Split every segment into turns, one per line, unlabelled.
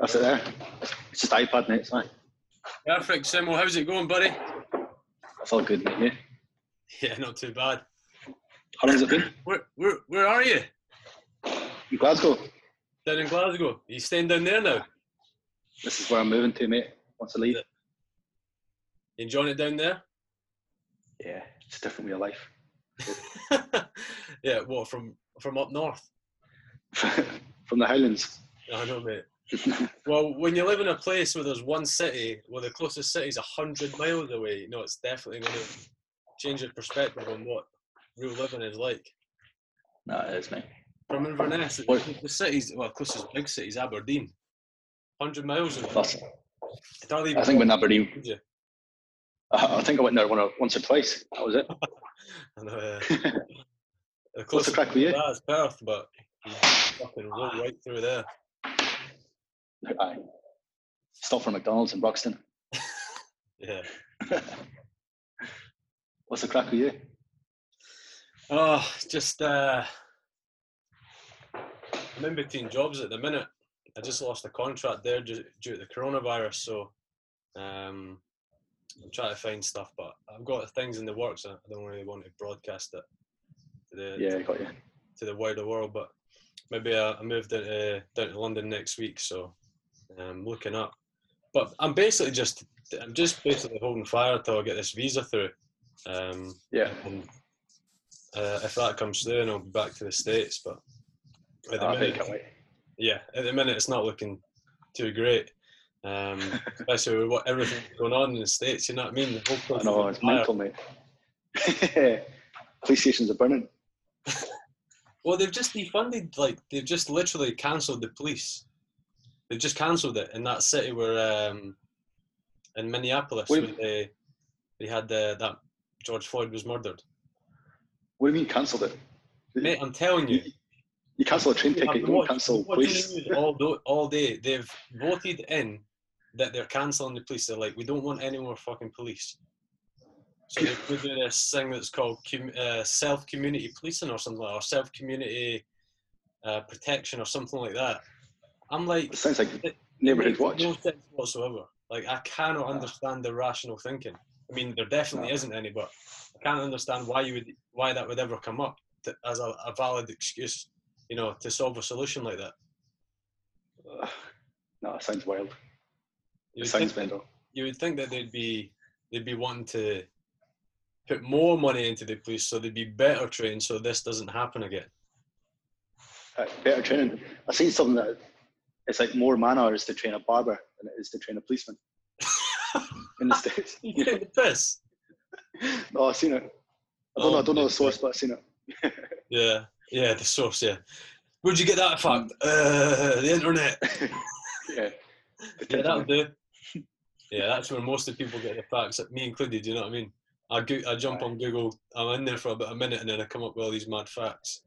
That's it there. It's just iPad, mate. It's fine.
Perfect, Simo. How's it going, buddy?
That's all good, mate. Yeah.
Yeah, not too bad.
How long's it been?
Where, where, where are you?
In Glasgow.
Down in Glasgow. Are you staying down there now?
This is where I'm moving to, mate. Once I leave.
You enjoying it down there?
Yeah, it's a different way of life.
yeah, what from from up north?
From the Highlands.
I know, mate. Well, when you live in a place where there's one city, where the closest city is a hundred miles away, you know, it's definitely going to change your perspective on what real living is like.
no, it is, mate.
From Inverness,
What-
the city's well, closest big city is Aberdeen, hundred miles away.
That's,
even
I think when Aberdeen,
you?
I, think I went there once or twice. That was it.
Know, uh,
What's
the
the
closest
crack with you?
that is Perth, but you fucking roll right through there.
Aye. Stop for McDonald's in Broxden.
Yeah.
What's the crack with you?
Oh, just uh, I'm in between jobs at the minute. I just lost a contract there due, due to the coronavirus, so um, I'm trying to find stuff. But I've got things in the works. I don't really want to broadcast it to the
Yeah, got you.
to the wider world. But maybe I, I moved into, down to London next week, so I'm looking up. But I'm basically just I'm just basically holding fire till I get this visa through. Um,
Yeah.
and uh, if that comes through, then I'll be back to the states. But at the
I
minute, yeah, at the minute it's not looking too great. Um, especially with what everything going on in the states. You know what I mean? The whole
I know, it's mental, mate. Police stations are burning.
Well, they've just defunded. Like they've just literally cancelled the police. They've just cancelled it in that city where um, in Minneapolis where they they had the, that George Floyd was murdered.
What do you mean cancelled it?
Mate, I'm telling you.
You cancel a train ticket, you don't cancel police.
all, all day. They've voted in that they're cancelling the police. They're like, we don't want any more fucking police. So they put in this thing that's called com- uh, self community policing or something, like, or self community uh, protection or something like that. I'm like,
It sounds like
It
neighbourhood
makes
watch.
No sense whatsoever. Like I cannot understand the rational thinking. I mean, there definitely
No.
isn't any, but I can't understand why you would, why that would ever come up to, as a, a valid excuse, you know, to solve a solution like that.
Ugh. No, it sounds wild.
You
It
would,
sounds
think,
mental.
you would think that they'd be, they'd be wanting to put more money into the police so they'd be better trained so this doesn't happen again.
Uh, better training. I've seen something that it's like more man hours to train a barber than it is to train a policeman in the States.
You take the piss.
No, I've seen it. I don't know, I don't know the source, but I've seen it.
Yeah, yeah, the source, yeah. Where'd you get that fact? Uh, the internet.
Yeah.
Yeah, that'll do. Yeah, that's where most of the people get the facts, me included. You know what I mean? I go, I jump on Google, I'm in there for about a minute, and then I come up with all these mad facts.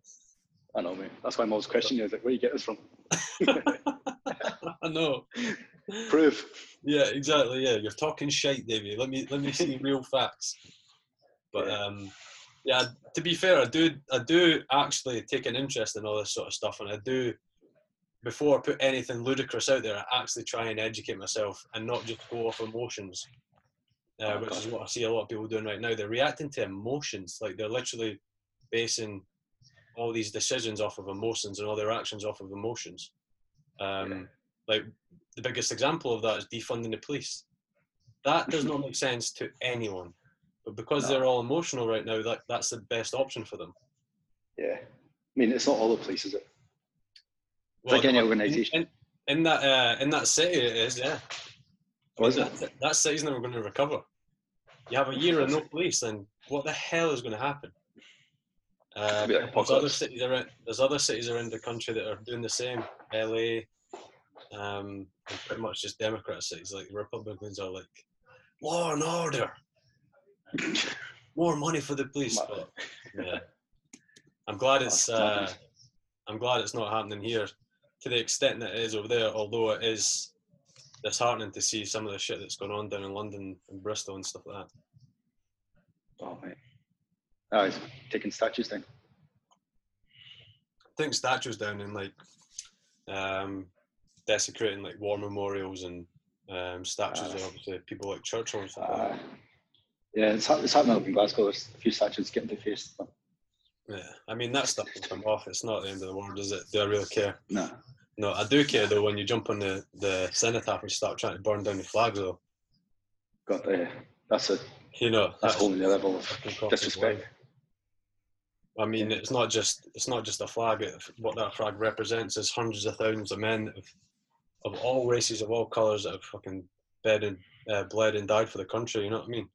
I know, mate. That's why I'm always questioning you. Like, where you get this from?
I know.
Proof.
Yeah, exactly. Yeah, you're talking shite, Davey. Let me let me see real facts. But
Yeah.
um, yeah, to be fair, I do I do actually take an interest in all this sort of stuff, and I do. Before I put anything ludicrous out there, I actually try and educate myself and not just go off emotions, uh,
Oh,
which is what I see a lot of people doing right now. They're reacting to emotions, like they're literally basing all these decisions off of emotions and all their actions off of emotions. Um,
Yeah.
Like the biggest example of that is defunding the police. That does not make sense to anyone, but because
No.
they're all emotional right now, that that's the best option for them.
Yeah. I mean, it's not all the police, is it?
Well,
like any organisation.
In, in that uh, in that city, it is yeah.
Or is it?
that, that city's never going to recover. You have a year of no police, then what the hell is going to happen? Uh,
like
there's other cities around. There's other cities around the country that are doing the same. LA, um, and pretty much just Democrat cities. Like Republicans are like, law and order, more money for the police. But, yeah, I'm glad it's. Uh. I'm glad it's not happening here to the extent that it is over there. Although it is disheartening to see some of the shit that's going on down in London and Bristol and stuff like that.
Oh, mate. Oh, he's taking statues down.
I think statues down in like um, desecrating like war memorials and um, statues
Ah.
of obviously people like Churchill and stuff
Uh,
that.
yeah, it's, it's happening up in Glasgow. There's a few statues getting defaced.
Yeah, I mean that stuff will come off. It's not the end of the world, is it? Do I really care?
no,
No, I do care though when you jump on the the cenotaph and start trying to burn down the flags. Though,
got the that's a
you know
that's a whole new level of disrespect.
I mean, it's not just it's not just a flag. It, what that flag represents is hundreds of thousands of men of, of all races, of all colours that have fucking bled and uh, bled and died for the country. You know what I mean?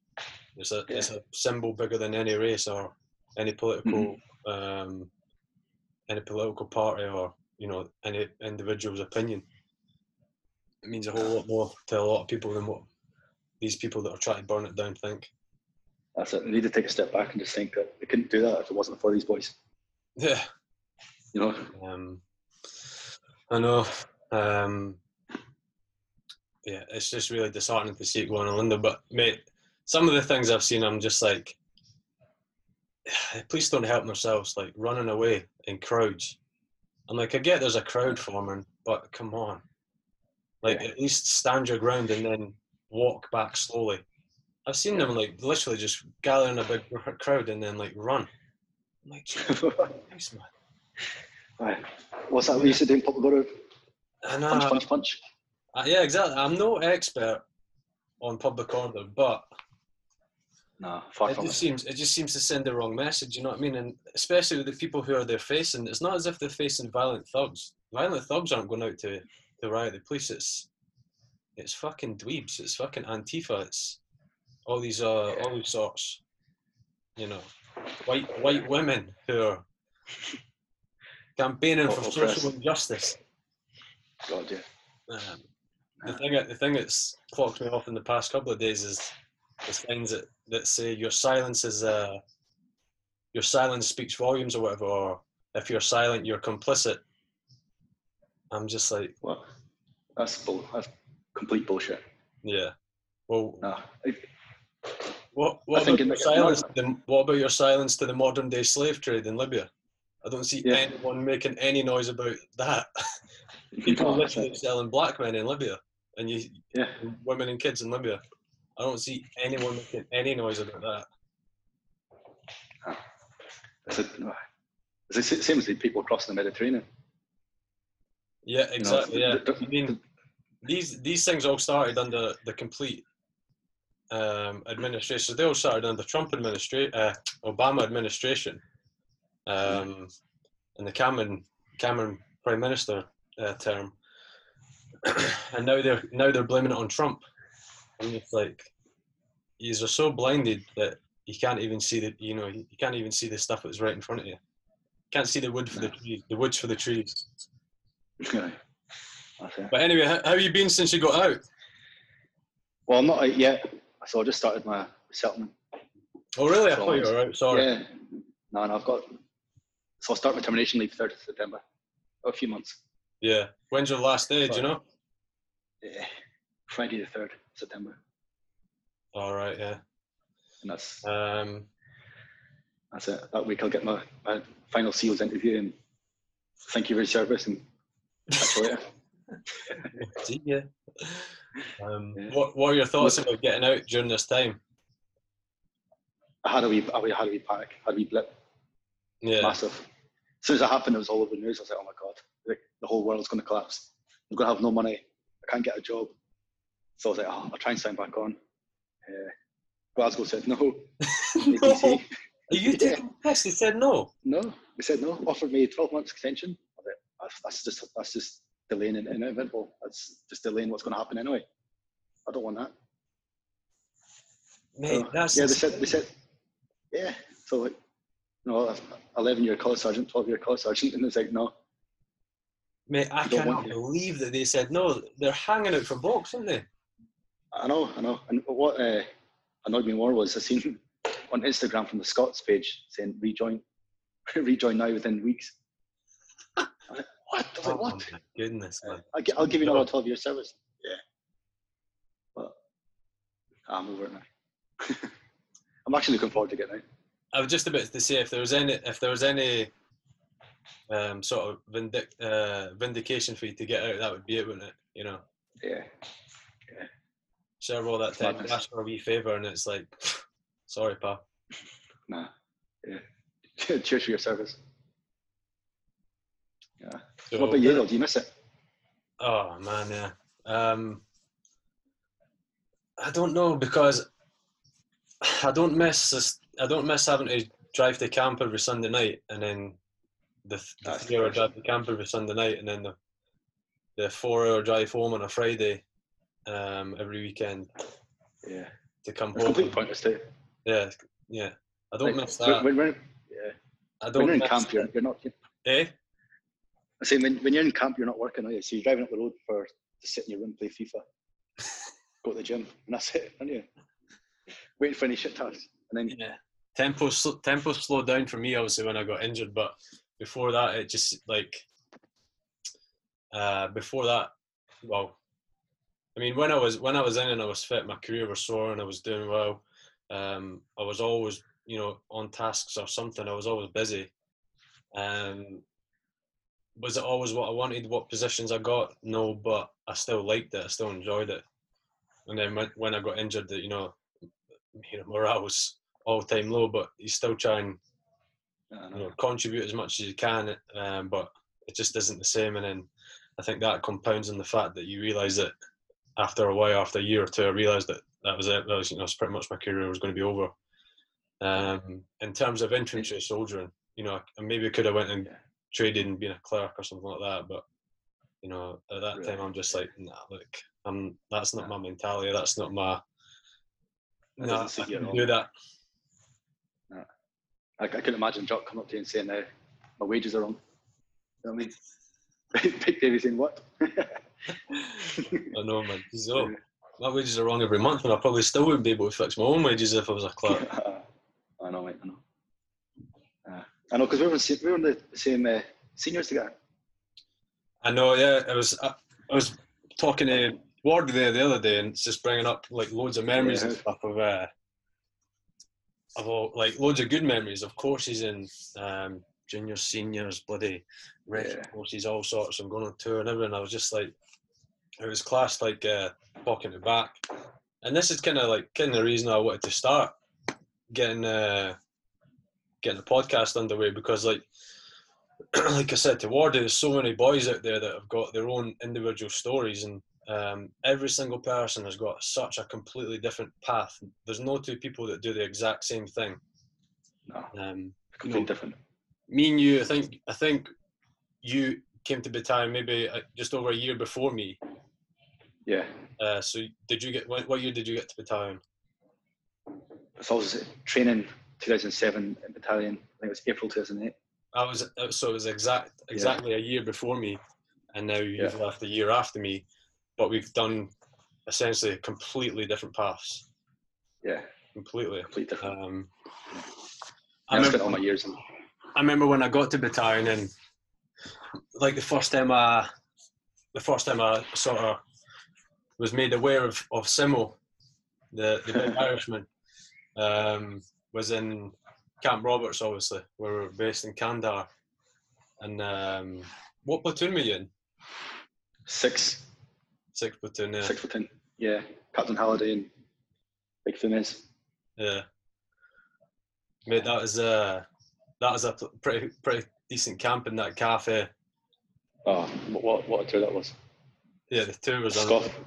It's a it's a symbol bigger than any race or any political um, any political party or you know any individual's opinion. It means a whole lot more to a lot of people than what these people that are trying to burn it down think.
That's it. We need to take a step back and just think that they couldn't do that if it wasn't for these boys.
Yeah.
You know,
Um, I know. Um, yeah, it's just really disheartening to see it going on, Linda. But mate, some of the things I've seen, I'm just like, please don't help themselves. Like running away in crowds. I'm like, I get there's a crowd forming, but come on, like
Yeah.
at least stand your ground and then walk back slowly. I've seen them like literally just gather in a big crowd and then like run. I'm like, nice man.
Aye. What's that we used to do in order?
And,
Punch,
uh,
punch, punch.
Uh, yeah, exactly. I'm no expert on public order, but
Nah, far
it
from
just
it.
seems it just seems to send the wrong message. You know what I mean? And especially with the people who are they're facing, it's not as if they're facing violent thugs. Violent thugs aren't going out to to riot the police. It's it's fucking dweebs. It's fucking Antifa. It's all these uh all these sorts. You know, white white women who are campaigning for
Oppressed.
social injustice.
God, yeah.
Um, the thing, the thing that's clocked me off in the past couple of days is the signs that, that say your silence is uh, your silence speaks volumes or whatever, or if you're silent, you're complicit. I'm just like,
What? That's bull. That's complete bullshit.
yeah. Well,
Nah.
What what
I
about your silence? To the, what about your silence to the modern day slave trade in Libya? I don't see
Yeah.
anyone making any noise about that. People are literally
it.
selling black men in Libya, and you
Yeah.
women and kids in Libya. I don't see anyone making any noise about that.
It's, a, it's the same as the people crossing the Mediterranean.
Yeah,
You know,
exactly. yeah, I mean, these these things all started under the complete um, administration. They all started under Trump administration, uh, Obama administration, um, and the Cameron Cameron Prime Minister uh, term, and now they're now they're blaming it on Trump. And it's like, yous are so blinded that you can't even see that you know you can't even see the stuff that's right in front of you. Can't see the wood for the trees. The wood's for the trees.
Aye. That's.
But anyway, how, how have you been since you got out?
Well, I'm not out yet. So I just started my settlement.
Oh, really? I
So
thought you were out. Sorry.
Yeah. No, no, I've got. So I'll start my termination leave 30th September. A few months.
Yeah. When's your last day? Do you know?
Yeah. Friday the 3rd September.
All right. Yeah.
And that's
Um.
that's it. That week I'll get my, my final SEALs interview and thank you for your service and catch you later.
See ya. Um.
Yeah.
What What are your thoughts
Look-
about getting out during this time?
I had a wee, I had a wee panic, had a wee blip,
Yeah.
massive. As soon as it happened, it was all over the news. I was like, oh my god, the whole world's going to collapse. I'm going to have no money. I can't get a job. So I was like, oh, I'll try and sign back on. Uh, Glasgow said no.
no. You
Yeah.
taking the? They said no.
no. They said no. Offered me 12 months extension. I was like, that's, just that's just delaying an inevitable. That's just delaying what's going to happen anyway. I don't want that.
Mate,
So,
that's
yeah. They said they said yeah. So like, no, 11 year colour sergeant, 12 year colour sergeant, and it's like no.
Mate. I cannot believe that they said no. They're hanging out for blocks, aren't they?
I know, I know. And what uh, annoyed me more was I seen on Instagram from the Scots page saying rejoin, rejoin now within weeks. I was like, what? Like,
Oh
what?
goodness, man.
I'll, I'll give you another 12 year service. Yeah. But I'm over it now. I'm actually looking forward to getting out.
I was just about to say if there was any if there was any um, sort of vindic- uh, vindication for you to get out, that would be it, wouldn't it? You know,
Yeah.
serve all that
It's
time, ask for a wee favour, and it's like, sorry, pal.
Nah. Yeah. Cheers for your service. Yeah.
So,
what about you though? Do you miss it?
Oh man, yeah. Um, I don't know because I don't miss this. I don't miss having to drive to camp every Sunday night, and then the, the three-hour drive to camp every Sunday night, and then the the four-hour drive home on a Friday um, every weekend
Yeah.
to come
It's
home.
completely pointless too.
Yeah, yeah. I don't
Like,
miss that.
When, we're, yeah.
I don't
you're in camp, you're,
that.
you're not.
Eh?
I say when, when you're in camp, you're not working, are you? So you're driving up the road for to sit in your room, play FIFA, go to the gym, and that's it, aren't you? Waiting for any shit tasks, and then
Yeah. Tempo sl- tempo slowed down for me obviously when I got injured, but before that it just like uh before that well I mean when I was when I was in and I was fit, my career was soaring, I was doing well. Um I was always, you know, on tasks or something, I was always busy. Um was it always what I wanted, what positions I got? No, but I still liked it, I still enjoyed it. And then when, I got injured, you know, you know, morale was all time low, but you still try and you
know.
contribute as much as you can, um, but it just isn't the same. And then I think that compounds on the fact that you realise that after a while, after a year or two, I realised that that was it. That was you know, pretty much my career was going to be over. Um, in terms of infantry soldiering, you know, I maybe could have went and traded and been a clerk or something like that, but you know, at that time I'm just like, nah, look, I'm that's not my mentality. That's not my.
That
Nah, I can do that.
I, I couldn't imagine Jock coming up to you and saying, uh, "My wages are wrong." You know what I mean? Big Davey saying, "What?"
I know, man. So, my wages are wrong every month, and I probably still wouldn't be able to fix my own wages if I was a clerk.
I know, mate. I know. Uh, I know because we were in, we were in the same uh, seniors together.
I know, yeah. I was I, I was talking to Ward there the other day, and it's just bringing up like loads of memories and stuff of uh, of all, like loads of good memories of courses in um, juniors, seniors, bloody rec
Yeah.
courses, all sorts, I'm going on tour and everything. I was just like, it was class like uh, it back, and this is kind of like kind of the reason I wanted to start getting uh, getting the podcast underway because like like I said to Ward, there's so many boys out there that have got their own individual stories, and um, every single person has got such a completely different path. There's no two people that do the exact same thing.
No,
Um,
completely
No.
different.
me and you, I think, I think you came to battalion maybe uh, just over a year before me.
Yeah.
Uh, so did you get what, what year did you get to battalion?
So I was training 2007 in battalion. I think it was April 2008.
I was uh, so it was exact exactly a year before me, and now you've
Yeah.
left a year after me, but we've done essentially completely different paths.
Yeah,
Completely.
completely different.
Um,
I,
I,
spent all
remember,
my years in.
I remember when I got to battalion and like the first time I, the first time I sort of was made aware of of Simo, the the big Irishman, um, was in Camp Roberts, obviously, where we we're based in Kandahar. And um, what platoon were you in?
Six,
Sixth platoon, yeah.
six foot ten. Yeah, Captain Halliday and Big Funes.
Yeah. Mate, that was uh that was a pretty pretty decent camp in that cafe.
Oh, what, what, a tour that was.
Yeah, the tour was on.
Scoff.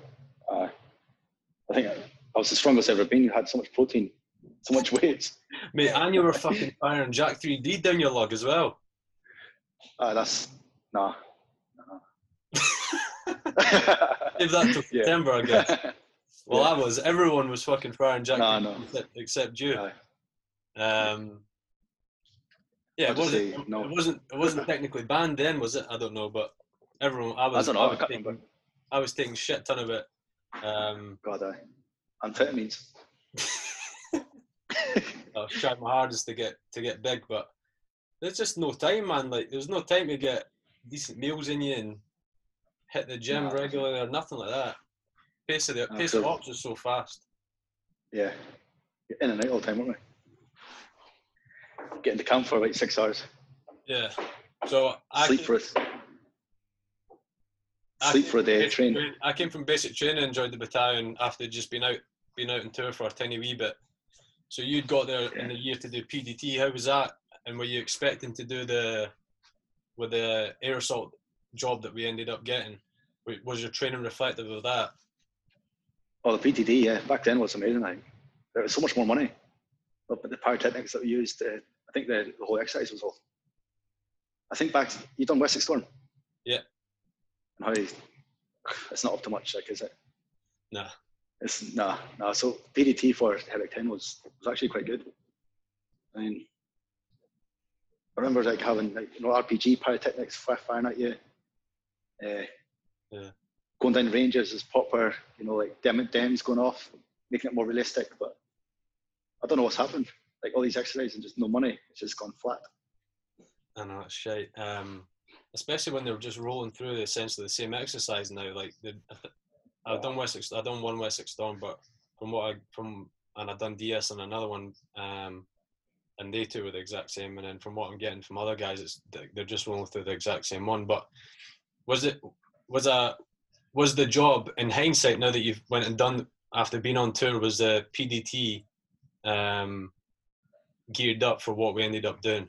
Uh, I think I, I was the strongest I've ever been. You had so much protein, so much weight.
Mate, and you were fucking firing Jack 3D down your lug as well.
Uh, that's nah.
Give that to
Yeah.
September, I guess. Well,
Yeah.
I was. Everyone was fucking firing Jack
No, no.
except, except you.
Aye.
Um, yeah, it wasn't.
say no.
It wasn't. It wasn't technically banned then, was it? I don't know, but everyone. I
I
was.
don't know. I
was taking,
remember.
I was taking shit ton of it. Um,
God, I. Amphetamines.
I trying my hardest to get to get big, but there's just no time, man. Like there's no time to get decent meals in you and hit the gym
Nah.
regularly or nothing like that. Pace of the pace of ops is so fast.
Yeah. In and out all the time, weren't we? Getting to camp for about six hours.
Yeah, So I
sleep for sleep for a day,
basic
train.
I came from basic training, enjoyed the battalion after just been out been out on tour for a tiny wee bit. So you'd got there in the year to do PDT. How was that? And were you expecting to do the with the air assault job that we ended up getting? Was your training reflective of that?
Oh, the PTD, yeah, back then was amazing. I think there was so much more money. But the pyrotechnics that we used, uh, I think the, the whole exercise was all. I think back, you done Wessex Storm?
Yeah.
And how you- it's not up to much, like, is it?
Nah.
It's nah, nah. So PDT for Herrick 10 was, was actually quite good. I mean, I remember like having like you know RPG pyrotechnics fi- firing at you. Uh,
Yeah.
Going down ranges is proper, you know, like dem- dems going off, making it more realistic. But I don't know what's happened. Like all these exercises and just no money. It's just gone flat.
I know it's shite. Um, especially when they're just rolling through essentially the same exercise now. Like the, I've done Wessex, I've done one Wessex Storm, but from what I from and I've done DS and another one, um, and they two were the exact same. And then from what I'm getting from other guys, it's they're just rolling through the exact same one. But was it was a was the job in hindsight now that you've went and done after being on tour was the PDT um, geared up for what we ended up doing?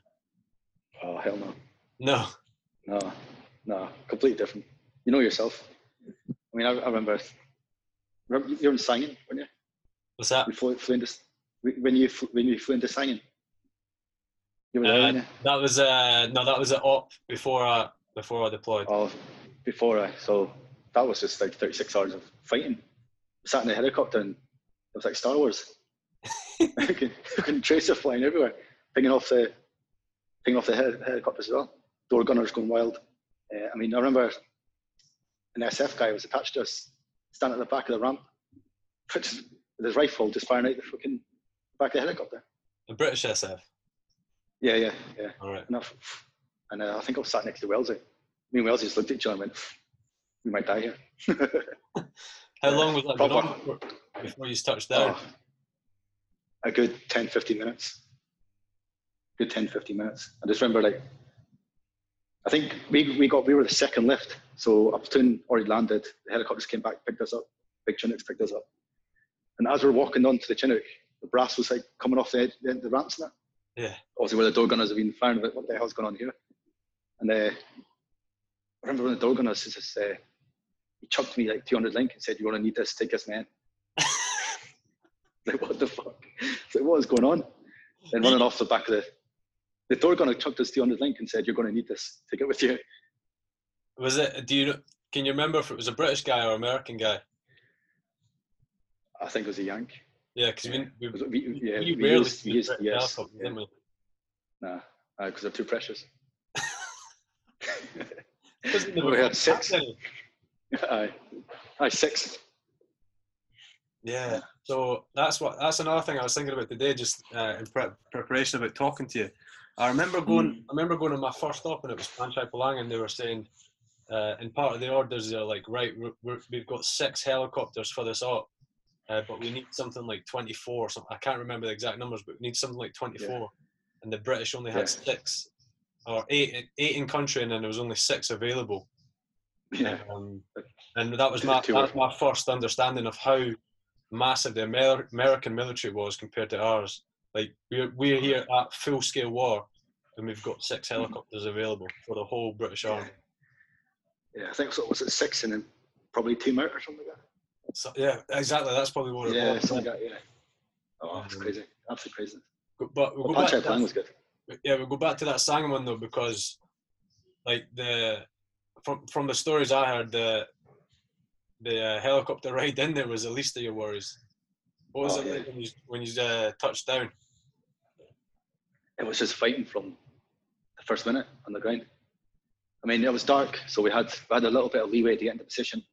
Oh hell no.
No.
No, no, completely different. You know yourself. I mean, I, I remember, remember you were in Sangin, weren't you?
What's that?
We flew, flew into, when you flew, when you flew into Sangin. You were there,
Uh,
you?
That was uh no, that was at op before I before I deployed.
Oh, before I, so that was just like 36 hours of fighting. Sat in the helicopter and it was like Star Wars. I could, I could trace it flying everywhere, pinging off the, pinging off the heli- helicopters as well. Door gunners going wild. Uh, I mean, I remember an SF guy was attached to us, standing at the back of the ramp, with his rifle just firing out the fucking back of the helicopter.
A British SF.
Yeah, yeah, yeah.
All right.
I, and uh, I think I was sat next to Wellesley. Me and Wellesley just looked at each other and went, we might die here.
How long was that going on before, you touched down?
Oh, a good 10, 15 minutes. Good 10, 15 minutes. I just remember like, I think we, we got, we were the second lift. So a platoon already landed, the helicopters came back, picked us up, big Chinooks picked us up. And as we we're walking onto the Chinook, the brass was like coming off the, the, the ramps and that.
Yeah.
Obviously where the door gunners have been firing, but what the hell's going on here? And uh, I remember when the door gunners just, uh, he chucked me like 200 link and said, you're going to need this, take this man. like, what the fuck? It's like, what is going on? Then running off the back of the, the door gunner chucked us 200 link and said, you're going to need this, take it with you.
Was it? Do you can you remember if it was a British guy or American guy?
I think it was a Yank.
Yeah, because we, we,
we- yeah,
we
we used- used- yes, yeah.
didn't?
Nah, because they're too precious.
Because
We
never
had six.
had any.
aye, aye, six.
Yeah. So that's what that's another thing I was thinking about today, just uh, in pre- preparation about talking to you. I remember going. I remember going to my first stop, and it was Panchai Palang, and they were saying, uh, in part of the orders, they're like, right, we're, we're, we've got six helicopters for this op, uh, but we need something like 24. Some I can't remember the exact numbers, but we need something like 24. And the British only had
Yeah.
six or eight, eight in country, and then there was only six available.
Yeah,
Um, and that was my that was my first understanding of how massive the Amer- American military was compared to ours. Like we're we're here at full scale war, and we've got six helicopters available for the whole British. Army.
yeah. I think so. Was it six and then probably two out or something like that?
So, yeah, exactly. That's probably what it
Yeah,
was.
something like that. Yeah. Oh, it's
Um,
crazy. Absolutely crazy.
But we'll
Well,
go back
Punch
to
Out Plan was good.
Yeah, we'll go back to that Sangin one though because, like the from from the stories I heard, the the uh, helicopter ride in there was the least of your worries. What was
Oh,
it
yeah.
like when you when you uh, touched down?
It was just fighting from the first minute on the ground. I mean, it was dark, so we had we had a little bit of leeway to get into position.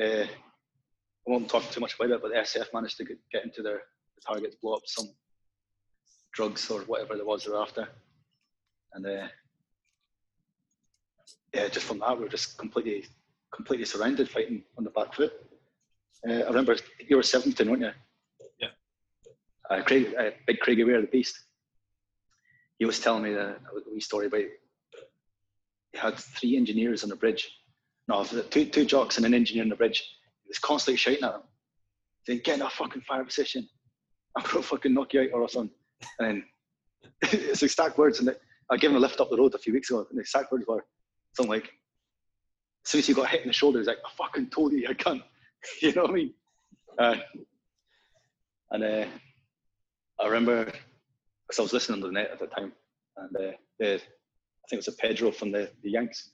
Uh, I won't talk too much about it, but the SF managed to get, get into their the targets, blow up some drugs or whatever it was they're after, and uh, yeah, just from that we were just completely completely surrounded, fighting on the back foot. Uh, I remember you were Seventeen, weren't you?
Yeah.
Uh, Craig, uh, big Craig Aware, the Beast he was telling me the, a wee story about he had three engineers on the bridge. No, two two jocks and an engineer on the bridge. He was constantly shouting at them, saying, "Get in a fucking fire position. I'm gonna fucking knock you out or something." And then it's exact words, and I gave him a lift up the road a few weeks ago, and the exact words were something like, "As soon as he got hit in the shoulder, he's like, I fucking told you, I can't." you know what I mean? Uh, and uh, I remember, because I was listening to the net at the time, and uh, the, I think it was a Pedro from the, the Yanks.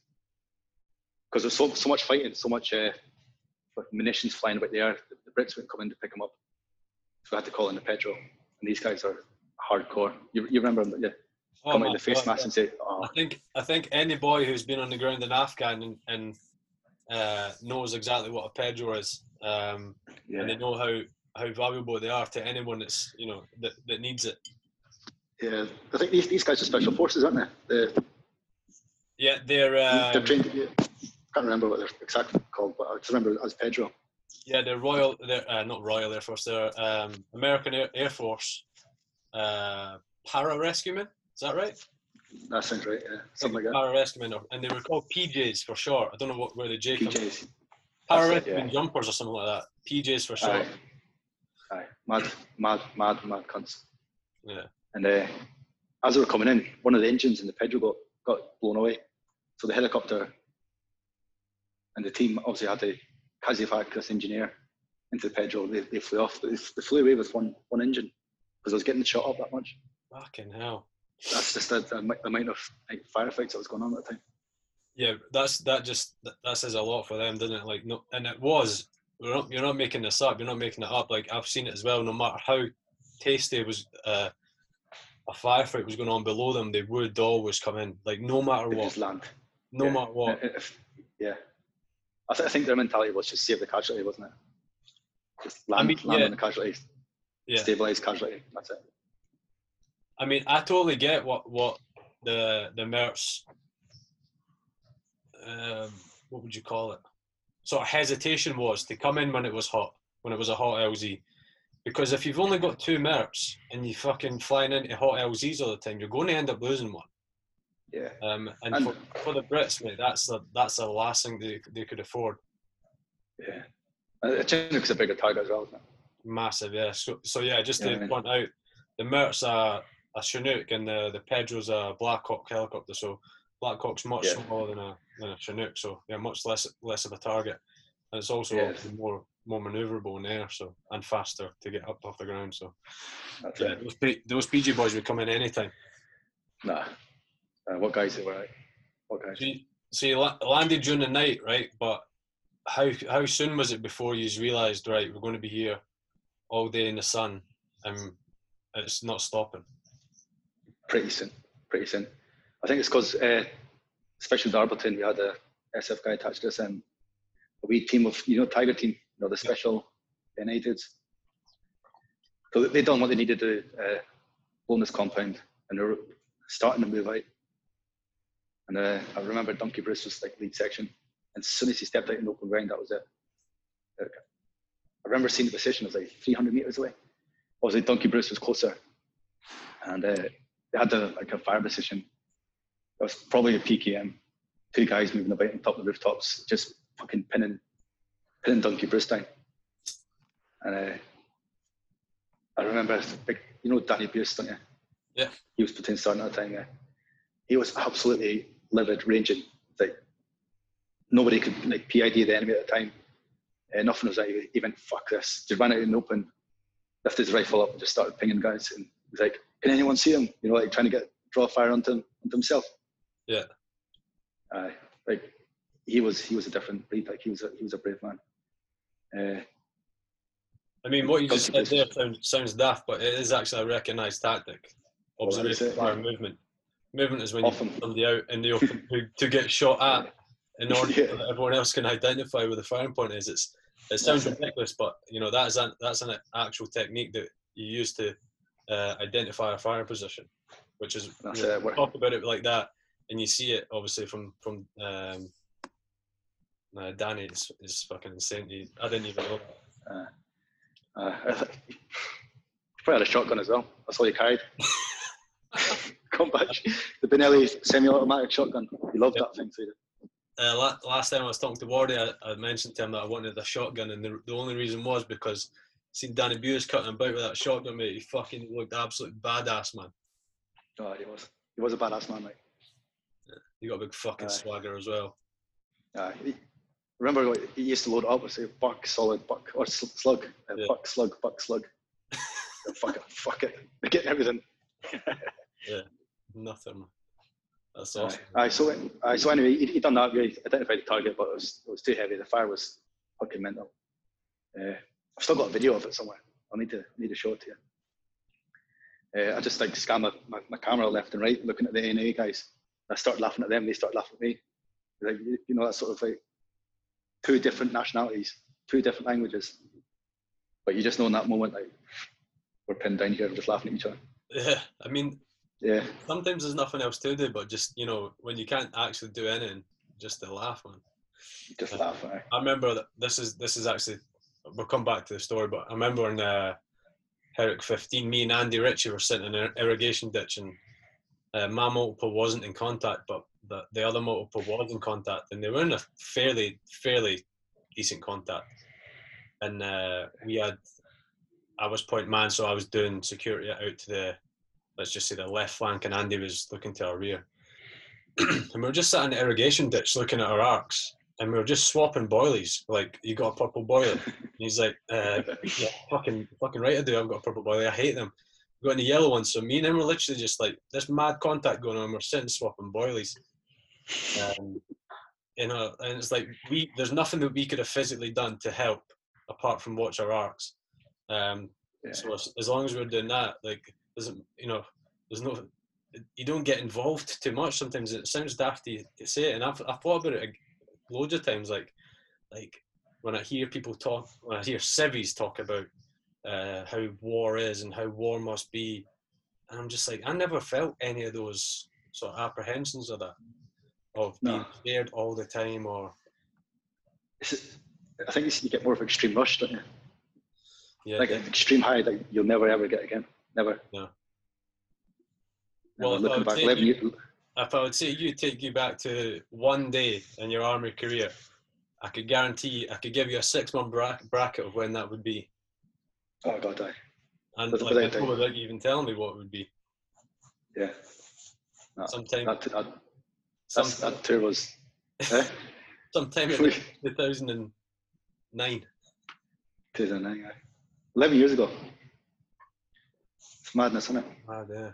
Because there's so, so much fighting, so much uh, munitions flying about the air, the, the Brits wouldn't come in to pick them up. So I had to call in the Pedro. And these guys are hardcore. You, you remember yeah? Oh, come out the face mask and say, oh.
I think I think any boy who's been on the ground in Afghan and, and uh, knows exactly what a Pedro is, um, yeah. and they know how, how valuable they are to anyone that's you know that, that needs it.
Yeah, I think these, these guys are special forces, aren't they? The,
yeah, they're. Um,
they're trained. Yeah, I can't remember what they're exactly called, but I just remember as Pedro.
Yeah, they're Royal. They're uh, not Royal Air Force. They're um, American Air, Air Force uh, para rescuemen. Is that right?
That sounds right. Yeah, something like that.
Para rescuemen, and they were called PJs for short. I don't know what where the J comes.
PJs.
Para rescuemen yeah. jumpers or something like that. PJs for short.
Aye. Aye. Mad, mad, mad, mad cunts.
Yeah.
And uh, as they were coming in, one of the engines in the Pedro got, got blown away. So the helicopter and the team obviously had to this engineer into the Pedro. They, they flew off. They, they flew away with one, one engine because I was getting shot up that much.
Fucking hell.
That's just the, the amount of like, firefights that was going on at the time.
Yeah, that's that just that says a lot for them, doesn't it? Like no, and it was. You're not, you're not making this up. You're not making it up. Like I've seen it as well. No matter how tasty was uh, a firefight was going on below them, they would always come in. Like no matter what.
Just land.
No yeah. matter what.
If, yeah. I, th- I, think their mentality was just save the casualty, wasn't it? Just land, I mean, land yeah. on the casualties. Yeah. Stabilize casualty. That's it.
I mean, I totally get what what the the MERTs. Um, what would you call it? Sort of hesitation was to come in when it was hot, when it was a hot LZ because if you've only got two MERTs and you fucking flying into hot LZs all the time, you're going to end up losing one.
Yeah.
Um, and, and for, for, the Brits, mate, that's the that's the last thing they, they could afford.
Yeah. Uh, Chinook's a bigger target as well, isn't it?
Massive, yeah. So, so yeah, just yeah, to point out, the Mert's a, a Chinook and the, the Pedro's a Black Hawk helicopter. So Black Hawk's much yeah. smaller than a, than a Chinook, so yeah, much less less of a target. And it's also yeah. more more manoeuvrable in air, so and faster to get up off the ground. So That's yeah, those, P, those PJ boys would come in anytime.
Nah, uh, what guys they were? What guys? So you,
so you landed during the night, right? But how how soon was it before you realised, right, we're going to be here all day in the sun, and it's not stopping?
Pretty soon, pretty soon. I think it's because, uh, especially Darbarton, we had a SF guy attached to us, and a wee team of you know Tiger team you know, the special yeah. Uniteds. So they done what they needed to uh, bonus compound, and they're starting to move out. And uh, I remember Donkey Bruce was like lead section, and as soon as he stepped out in open ground, that was it. I remember seeing the position; it was like 300 meters away. Obviously, Donkey Bruce was closer, and uh, they had the, like a fire position. It was probably a PKM, two guys moving about on top of the rooftops, just fucking pinning pinning Donkey Brewstein. And uh, I remember, big, you know Danny Buse, don't you?
Yeah.
He was platoon sergeant at the time. Yeah. He was absolutely livid, ranging. Like nobody could like PID the enemy at the time. Uh, nothing was like he went fuck this. Just ran out in the open, lifted his rifle up, and just started pinging guys. And he was like, "Can anyone see him?" You know, like trying to get draw fire onto, him, onto himself.
Yeah.
Uh, like he was he was a different breed. Like he was a, he was a brave man. Uh,
I mean, what you just said there sounds, sounds daft, but it is actually a recognised tactic. Observation, fire, yeah. movement. Movement is when Often. you put somebody out in the open to, to get shot at in order yeah. that everyone else can identify where the firing point is. It's it sounds ridiculous, but you know that is an that's an actual technique that you use to uh, identify a firing position, which is you know, talk about it like that, and you see it obviously from from um, no, Danny is, is fucking insane. He, I didn't even know. Uh,
uh, you probably had a shotgun as well. That's all you carried. come back. The Benelli semi-automatic shotgun. He loved
Yep.
that thing. So he.
Uh, last time I was talking to Wardy, I, I mentioned to him that I wanted a shotgun, and the, the only reason was because seen Danny Bewes cutting about with that shotgun, mate. He fucking looked absolute badass, man.
Oh, he was. He was a badass man. Like,
He got a big fucking
Aye.
swagger as well.
uh, he, remember, he used to load up with say buck, solid, buck, or sl- slug, uh,
Yeah.
buck, slug, buck, slug. Uh, fuck it, fuck it. They're getting everything.
Yeah, nothing. man. That's
Aye.
awesome.
Aye, so, aye, so anyway, he, he done that. We identified the target, but it was, it was too heavy. The fire was fucking mental. Uh, I've still got a video of it somewhere. I'll need to need to show it to you. Uh, I just like scan my, my, my camera left and right, looking at the NA guys. I started laughing at them. They started laughing at me. Like you you know, that sort of like two different nationalities, two different languages. But you just know in that moment, like we're pinned down here, just laughing at each other.
Yeah, I mean,
Yeah,
sometimes there's nothing else to do, but just you know, when you can't actually do anything, just to laugh, man.
just laugh. Aye.
I remember that this is this is actually we'll come back to the story, but I remember in uh, Herrick 15, me and Andy Ritchie were sitting in an irrigation ditch, and uh, my multiple wasn't in contact, but the, the other multiple was in contact, and they were in a fairly fairly decent contact. And uh, we had, I was point man, so I was doing security out to the, let's just say the left flank, and Andy was looking to our rear. and we were just sat in the irrigation ditch looking at our arcs, and we were just swapping boilies. Like, you got a purple boiler. And he's like, uh, yeah, fucking, fucking right I do. I've got a purple boiler. I hate them. We've got any yellow ones. So me and him were literally just like this mad contact going on. We're sitting swapping boilies. Um, you know, and it's like we there's nothing that we could have physically done to help apart from watch our arcs. Um,
Yeah.
so as, as long as we're doing that, like, doesn't you know, there's no, you don't get involved too much. Sometimes it sounds daft to, to say it, and I've, I've thought about it loads of times. Like, like when I hear people talk, when I hear civvies talk about uh, how war is and how war must be, and I'm just like, I never felt any of those sort of apprehensions of that, of being
No.
scared all the time, or
I think you get more of an extreme rush, don't you?
yeah,
like an extreme high that you'll never ever get again. Never.
No.
Never.
Well, if I
looking
would
back,
say you- if I would say you take you back to one day in your army career, I could guarantee I could give you a six month bra- bracket of when that would be,
oh god, I,
and
Without
like I without you even telling me what it would be.
yeah, No,
Sometime,
that, that,
some,
that's, that tour was. eh?
sometime in 2009.
2009, aye. 11 years ago. It's madness, isn't it?
Ah, yeah.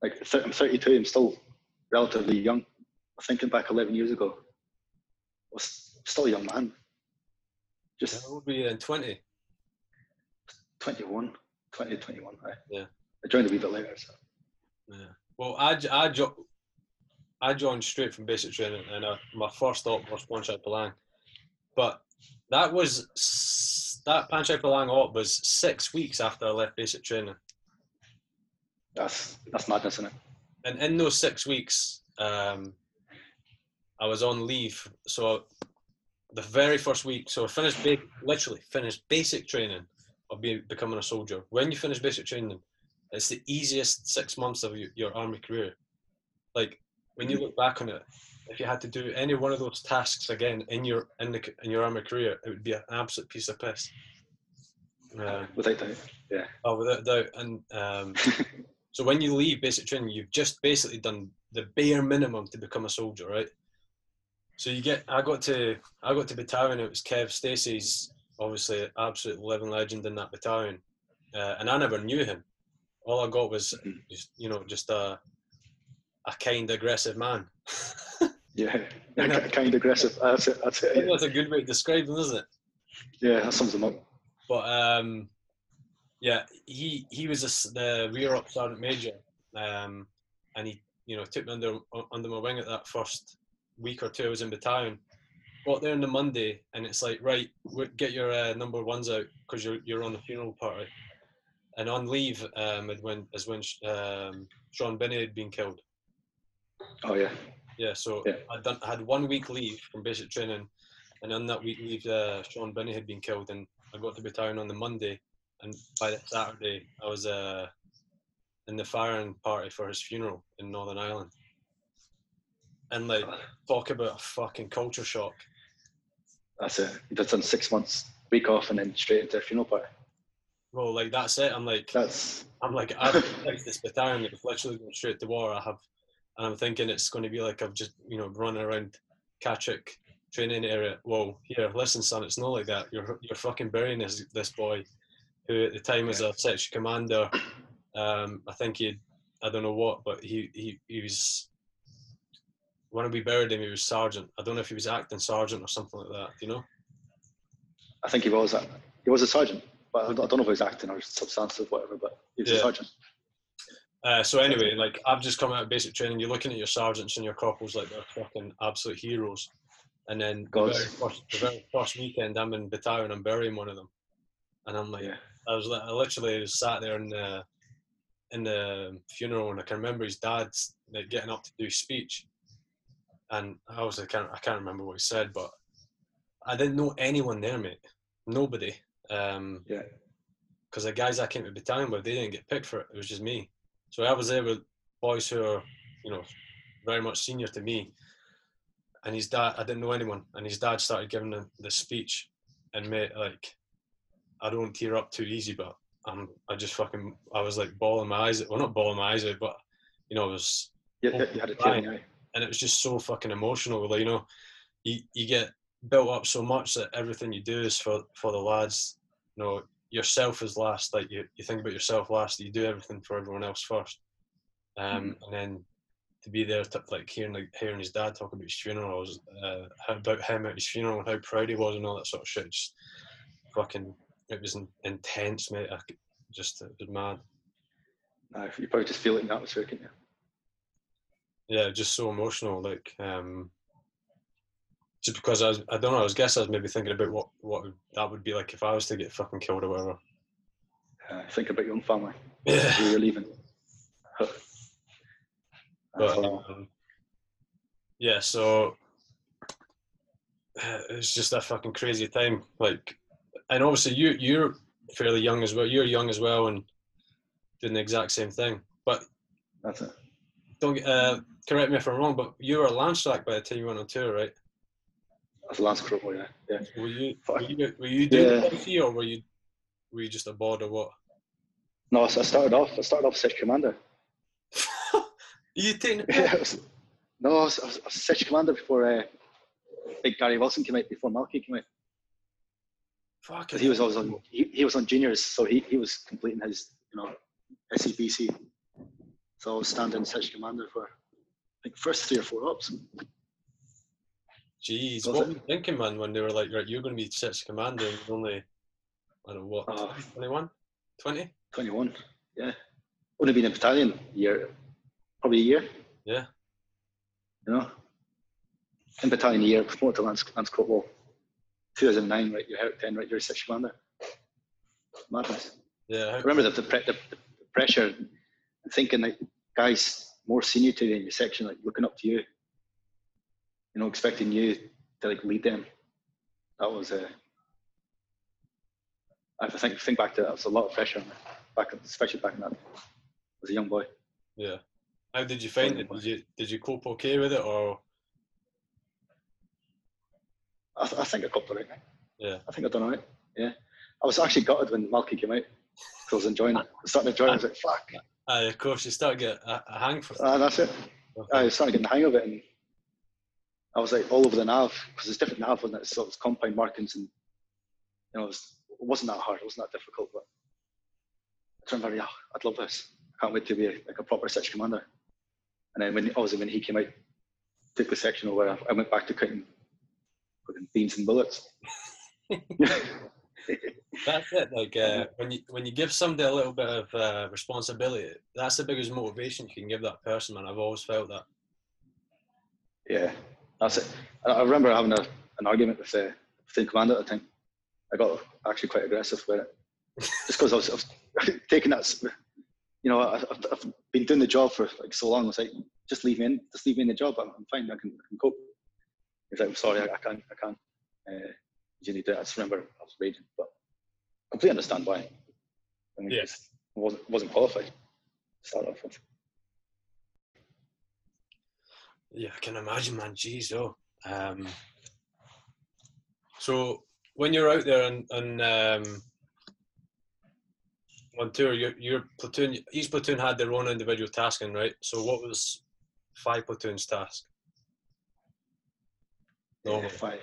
Like, I'm 32, I'm still relatively young. Thinking back 11 years ago, I was still a young man. Just
That would be in 20.
21, 20, 21. Aye.
Yeah.
I joined a wee bit later. So.
Yeah. Well, I, I, jo- I joined straight from basic training, and uh, my first stop was Panchai Palang. But that was that Panchai Palang op was six weeks after I left basic training,
That's, that's madness, isn't it?
and in those six weeks, um, I was on leave. So the very first week, so I finished ba- literally finished basic training of being becoming a soldier. When you finish basic training, it's the easiest six months of your, your army career. Like when you look back on it, if you had to do any one of those tasks again in your in the in your army career, it would be an absolute piece of piss. Um,
Without doubt. Yeah.
Oh, without doubt. And um, so when you leave basic training, you've just basically done the bare minimum to become a soldier, right? So you get, I got to, I got to battalion. It was Kev Stacey's, obviously absolute living legend in that battalion, uh, and I never knew him. All I got was just, you know, just a, a kind, aggressive man.
Yeah,
Yeah.
kind aggressive. That's it. That's
I think
it.
that's a good way to describe him, isn't it?
Yeah, that sums them up.
But um, yeah, he he was a the rear up sergeant major, um, and he you know took me under under my wing at that first week or two I was in battalion. Got there on the Monday, and it's like right, get your uh, number ones out because you're you're on the funeral party. And on leave, um, when is when um, Sean Binney had been killed.
Oh yeah,
Yeah, so
Yeah.
I'd done I had one week leave from basic training, and on that week leave, uh, Sean Binney had been killed, and I got to battalion on the Monday, and by the Saturday I was uh, in the firing party for his funeral in Northern Ireland. And like, talk about a fucking culture shock.
That's it. Did done six months week off and then straight into a funeral party.
Well, like that's it. I'm like,
That's
I'm like, I've like this battalion that was literally going straight to war. I have, and I'm thinking it's going to be like I've just, you know, running around Catterick training area. Well, here, listen, son, it's not like that. You're you're fucking burying this this boy, who at the time was a section commander. Um, I think he, I don't know what, but he he he was. When we buried him, he was sergeant. I don't know if he was acting sergeant or something like that. You know?
I think he was a, he was a sergeant, but I don't know if he was acting or substantive whatever. But he was
Yeah.
a sergeant.
Uh, so anyway, like I've just come out of basic training. You're looking at your sergeants and your corporals like they're fucking absolute heroes. And then the very, first, the very first weekend, I'm in battalion. I'm burying one of them, and I'm like,
Yeah.
I was I literally was sat there in the in the funeral, and I can remember his dad like getting up to do speech, and I was I can't I can't remember what he said, but I didn't know anyone there, mate. Nobody. Um,
Yeah.
because the guys I came to battalion with, they didn't get picked for it. It was just me. So I was there with boys who are, you know, very much senior to me. And his dad, I didn't know anyone. And his dad started giving the, the speech, and mate, like, I don't tear up too easy, but I'm, I just fucking, I was like bawling my eyes. Out. Well, not bawling my eyes out, but you know, it was
You, you had a tear eye.
and it was just so fucking emotional. Like you know, you you get built up so much that everything you do is for for the lads. You know, yourself is last. Like you, you think about yourself last. You do everything for everyone else first. Um, and then to be there, to, like hearing like hearing his dad talk about his funeral, was, uh, about him at his funeral and how proud he was and all that sort of shit. Just fucking, it was intense, mate. I, just it was mad.
Nah, you probably just feel it in the atmosphere, can you?
yeah, just so emotional. Like, um, just because I was, I don't know. I was guess I was maybe thinking about what what that would be like if I was to get fucking killed or whatever.
Uh, think about your own family.
Yeah.
You're leaving.
But um, yeah, so it's just a fucking crazy time. Like, and obviously you you're fairly young as well. You're young as well and doing the exact same thing. But
That's it.
don't get- uh, correct me if I'm wrong. But you were a Lance Jack by the time you went on tour, right?
That's Lance Corporal, yeah. Yeah.
Were you were you, were you doing
Yeah.
the or were you were you just a board or what?
No, so I started off. I started off as Sitch Commander.
you taking
Yeah, was, no, I was, I was, I was Sitch Commander before uh, Big Gary Wilson came out. Before Malky came out,
Fuck
because he was always on. He, he was on juniors, so he, he was completing his you know SCBC. So I was standing Sitch Commander for I think first three or four ups.
Jeez,
Was
what
it?
were you thinking, man, when they were like, right, you're going to be six commander and only, I don't know, what,
Oh.
21? 20?
21, yeah. Would have been in battalion year, probably a year.
Yeah.
You know, in battalion a year, promoted to Lance, Lance Corporal. 2009, right? You're out 10, right? You're a six commander. Madness.
Yeah.
I remember the, the, pre- the, the pressure and thinking like guys more senior to you in your section, like looking up to you, you know, expecting you to like lead them. That was uh, I think think back to that, was a lot of pressure on me, back especially back in that as a young boy.
Yeah. How did you find it? Did you, did you cope okay with it or?
I, th- I think I coped all right. mate.
Yeah.
I think I done all right. Yeah. I was actually gutted when Malky came out. 'cause I was enjoying it. I was starting to enjoy it. I was like, fuck.
Aye, of course, you start to get a, a hang for
Ah, that's it. I was starting to get the hang of it, and I was like all over the nav because it's different nav, wasn't it? So it's compound markings, and you know, it, was, it wasn't that hard. It wasn't that difficult, but I turned very, yeah, I'd love this. I can't wait to be a, like a proper section commander. And then when obviously when he came out, took the section over, I, I went back to cutting fucking beans and bullets.
That's it. Like uh, when you when you give somebody a little bit of uh, responsibility, that's the biggest motivation you can give that person, man. I've always felt that.
Yeah, that's it. I I remember having a, an argument with the, with the commander at the time. I got actually quite aggressive with it, just because I was, I was taking that. You know, I, I've, I've been doing the job for like so long. I was like, just leave me in, just leave me in the job. I'm, I'm fine. I can, I can cope. He's like, I'm sorry, I, I can't, I can't. Uh, you need to. I just remember I was raging, but I completely understand why. I mean, just wasn't wasn't qualified. start off with.
Yeah, I can imagine, man. Jeez, oh. Um, so when you're out there and, and um, on tour, your, your platoon, each platoon had their own individual tasking, right? So what was five platoons' task?
Yeah,
Normal.
five.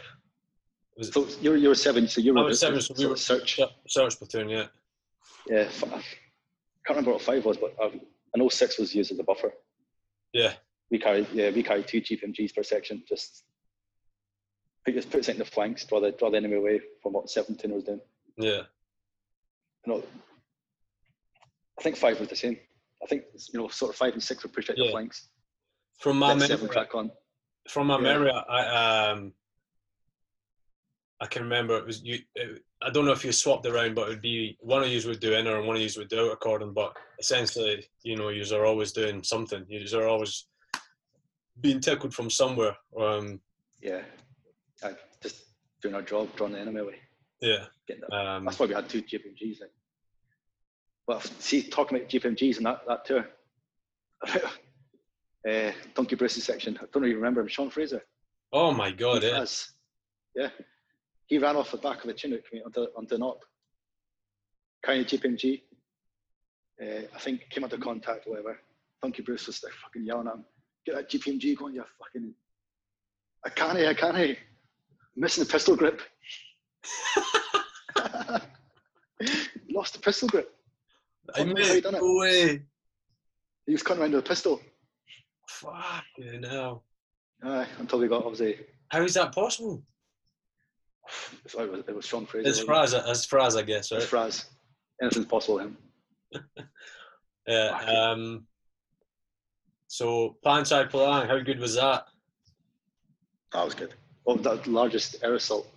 Was it
So you're you're seven. So you
I
were
was seven, so we were-
search.
search platoon? Yeah.
Yeah, I can't remember what five was, but I, I know six was used as a buffer.
Yeah.
We carried yeah we carried two GPMGs per section. Just put just put us in the flanks, draw the draw the enemy away from what seventeen was doing.
Yeah.
You know, I think five was the same. I think you know sort of five and six were pushed out the flanks.
From my memory,
crack on.
From my
Yeah.
memory, I um, I can remember it was you. It, I don't know if you swapped around, but it would be one of you would do inner and one of you would do outer cordon. But essentially, you know, you are always doing something. You are always being tickled from somewhere. Um,
Yeah, I, just doing our job, drawing the enemy away.
yeah.
That.
Um,
That's why we had two GPMGs. Like. But see, talking about GPMGs and that, that tour, uh, Donkey Bruce's section, I don't you remember him, Sean Fraser.
oh my God! Yeah.
yeah. He ran off the back of a Chinook mate, onto, onto an op, carrying a GPMG. Uh, I think came under contact, whatever. Donkey Bruce was there fucking yelling at him, get that GPMG going, you fucking. I can't, I can't. Missing the pistol grip. Lost the pistol grip.
I
Fuck,
made
how you done it?
no way.
He was cutting around with a pistol
Fucking hell.
Aye, until we got obviously.
How is that possible?
It was, it was Sean Fraser.
As
wasn't
far as as I guess,
it?
right?
It's Fraz. Anything's possible him.
Yeah.
Fuck.
Um, so Panchai Palang, how good was that?
That was good. Well, the largest air assault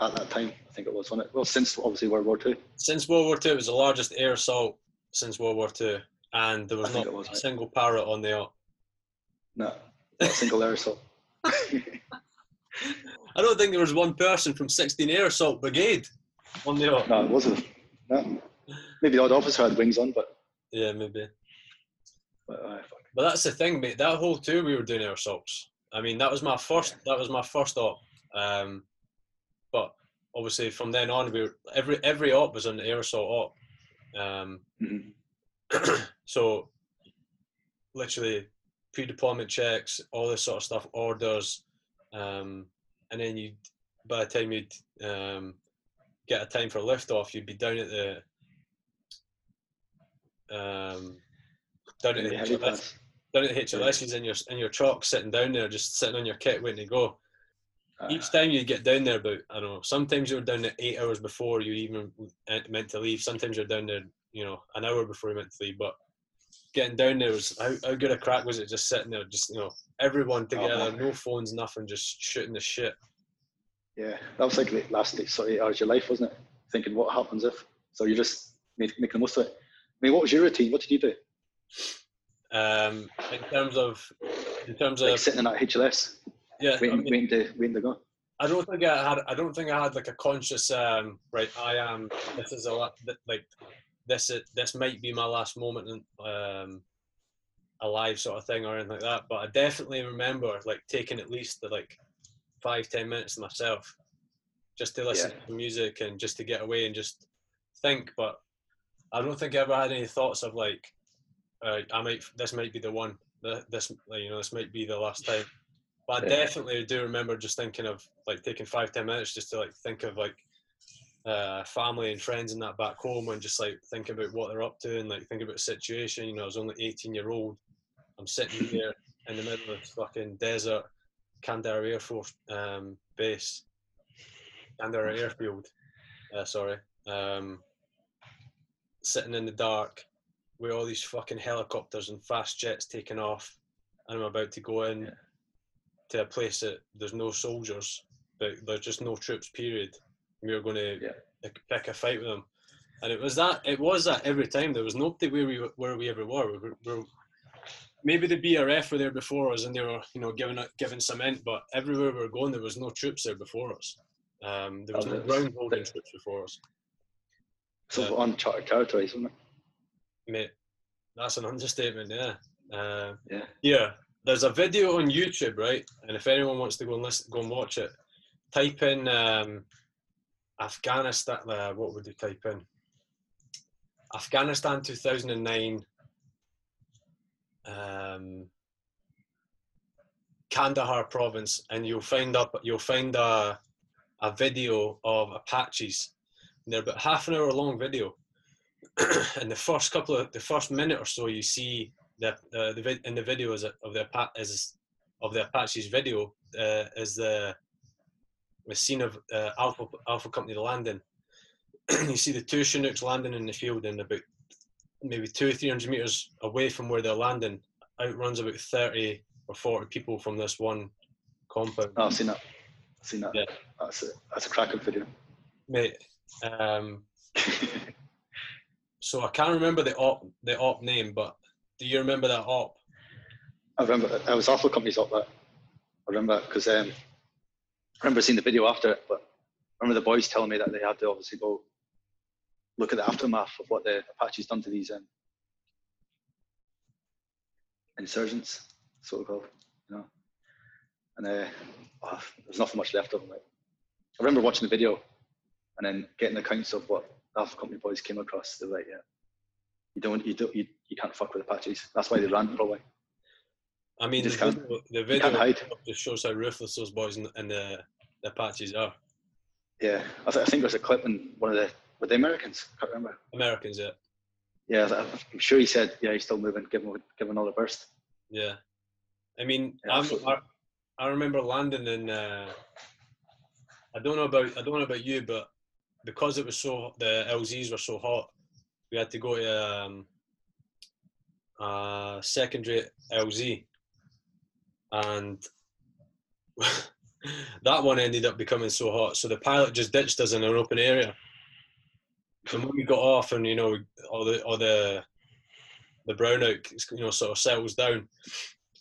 at that time, I think it was, wasn't it? Well, since obviously World War Two.
Since World War Two, it was the largest air assault since World War Two, and there was
I
not
was,
a
right?
single Para on the op.
No, not a single aerosol.
I don't think there was one person from 16 Air Assault Brigade on the op.
no, it wasn't. No. Maybe the odd officer had wings on, but,
Yeah, maybe.
but fuck.
But that's the thing, mate. That whole tour we were doing assaults. I mean, that was my first. That was my first op. Um, but obviously, from then on, we were, every every op was an assault op. Um,
Mhm.
so, literally, pre-deployment checks, all this sort of stuff, orders, um, and then you, by the time you'd um, get a time for liftoff, you'd be down at the um, down at
The
HLS, down at the HLSs in your in your truck, sitting down there, just sitting on your kit, waiting to go.
Aye.
Each time you get down there, about I don't know. Sometimes you're down there eight hours before you even meant to leave. Sometimes you're down there, you know, an hour before you meant to leave. But getting down there was how, how good a crack was it? Just sitting there, just you know, everyone together,
man.
no phones, nothing, just shooting the shit.
Yeah, that was like the last eight, sort of eight hours of your life, wasn't it? Thinking what happens if. So you're just make, making the most of it. I mean, what was your routine? What did you do?
Um, in terms of, in terms
Like
of,
sitting in that HLS,
yeah, I
waiting,
mean,
waiting to waiting to go.
I don't think I had. I don't think I had like a conscious. Um, right, I am. This is a lot. Like this. Is, this might be my last moment in, um, alive, sort of thing, or anything like that. But I definitely remember like taking at least the, like five ten minutes to myself, just to listen to music and just to get away and just think. But I don't think I ever had any thoughts of like, uh, I might. This might be the one. This, you know, this might be the last time. But I
Yeah.
definitely do remember just thinking of like taking five ten minutes just to like think of like uh, family and friends and that back home and just like think about what they're up to and like think about the situation. You know, I was only eighteen year old. I'm sitting here in the middle of fucking desert, Kandahar Air Force um, Base, Kandahar Airfield. Uh, sorry, um, sitting in the dark with all these fucking helicopters and fast jets taking off, and I'm about to go in
Yeah.
to a place that there's no soldiers, but there's just no troops. Period. We were going to
Yeah.
pick a fight with them, and it was that. It was that every time. There was nobody where we where we ever were. We were, we were maybe the BRF were there before us, and they were you know giving giving cement, but everywhere we were going, there was no troops there before us. Um, there was
Oh,
no ground holding troops before us.
So
Yeah.
uncharted territories, wasn't it?
mate, that's an understatement. Yeah. Uh,
Yeah.
yeah. There's a video on YouTube, right? And if anyone wants to go and listen, go and watch it, type in um, Afghanistan. Uh, what would you type in? Afghanistan 2009. Um, Kandahar province, and you'll find up you'll find a a video of Apaches. And they're about half an hour long video. and the first couple of the first minute or so, you see the uh, the in the video is of the is of the Apaches video uh, is the the scene of uh, Alpha Alpha Company landing. you see the two Chinooks landing in the field, and about maybe two or three hundred meters away from where they're landing, outruns about thirty or forty people from this one compound.
Oh, I've seen that. I've seen that.
Yeah.
That's a that's a cracking video.
Mate, um, so I can't remember the op the op name, but do you remember that op?
I remember I was Alpha Company's op that. I remember because um, remember seeing the video after it, but I remember the boys telling me that they had to obviously go look at the aftermath of what the Apaches done to these um, insurgents, so called, you know. And uh, oh, there's nothing much left of them. Like. I remember watching the video and then getting accounts of what the Alpha Company boys came across. They're like, yeah, you don't, you don't, you, you can't fuck with Apaches. That's why they ran probably.
I mean, the video, the video just shows how ruthless those boys and, and the, the Apaches are.
Yeah, I, th- I think there's a clip in one of the with the Americans. Can't remember.
Americans, yeah,
Yeah, I'm sure he said, yeah, he's still moving. Give him, give him another burst.
yeah. I mean,
Yeah.
I, I remember landing in. Uh, I don't know about I don't know about you, but because it was so the LZs were so hot, we had to go to um, a secondary LZ, and that one ended up becoming so hot. So the pilot just ditched us in an open area. And when we got off, and you know, all the all the the brownout, you know, sort of settles down.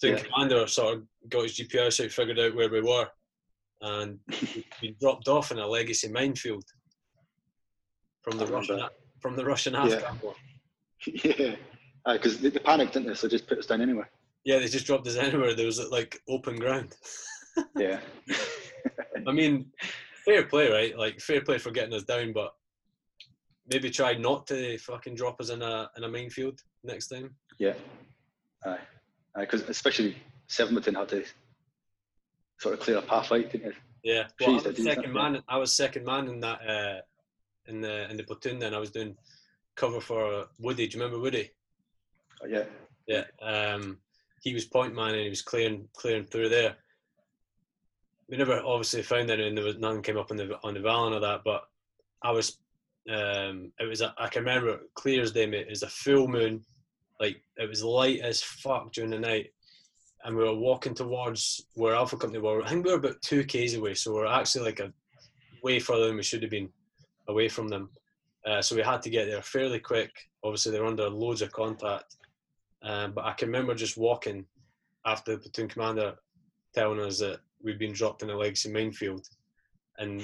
The
Yeah.
commander sort of got his GPS out, figured out where we were, and we- dropped off in a legacy minefield from the Russian from the Russian
Yeah.
War.
yeah, uh, because they, they panicked, didn't they? So just put us down anyway.
Yeah, they just dropped us anywhere. There was like open ground.
Yeah,
I mean, fair play, right? Like fair play for getting us down, but maybe try not to fucking drop us in a in a minefield next time.
yeah, aye, because especially seven battalion had to sort of clear a path out, didn't they?
Yeah, well, I was second man. I was second man in that uh, in the in the platoon. Then I was doing cover for Woody. Do you remember Woody?
Oh, yeah,
Yeah. Um, he was point man and he was clearing clearing through there. We never obviously found any, and there was nothing came up on the on the Vallon or that. But I was, um, it was a, I can remember clear as day, mate. It was a full moon, like it was light as fuck during the night, and we were walking towards where Alpha Company were. I think we were about two k's away, so we are actually like a way further than we should have been away from them. Uh, so we had to get there fairly quick. Obviously, they're under loads of contact. Um, but I can remember just walking after the platoon commander telling us that we'd been dropped in a legacy minefield. And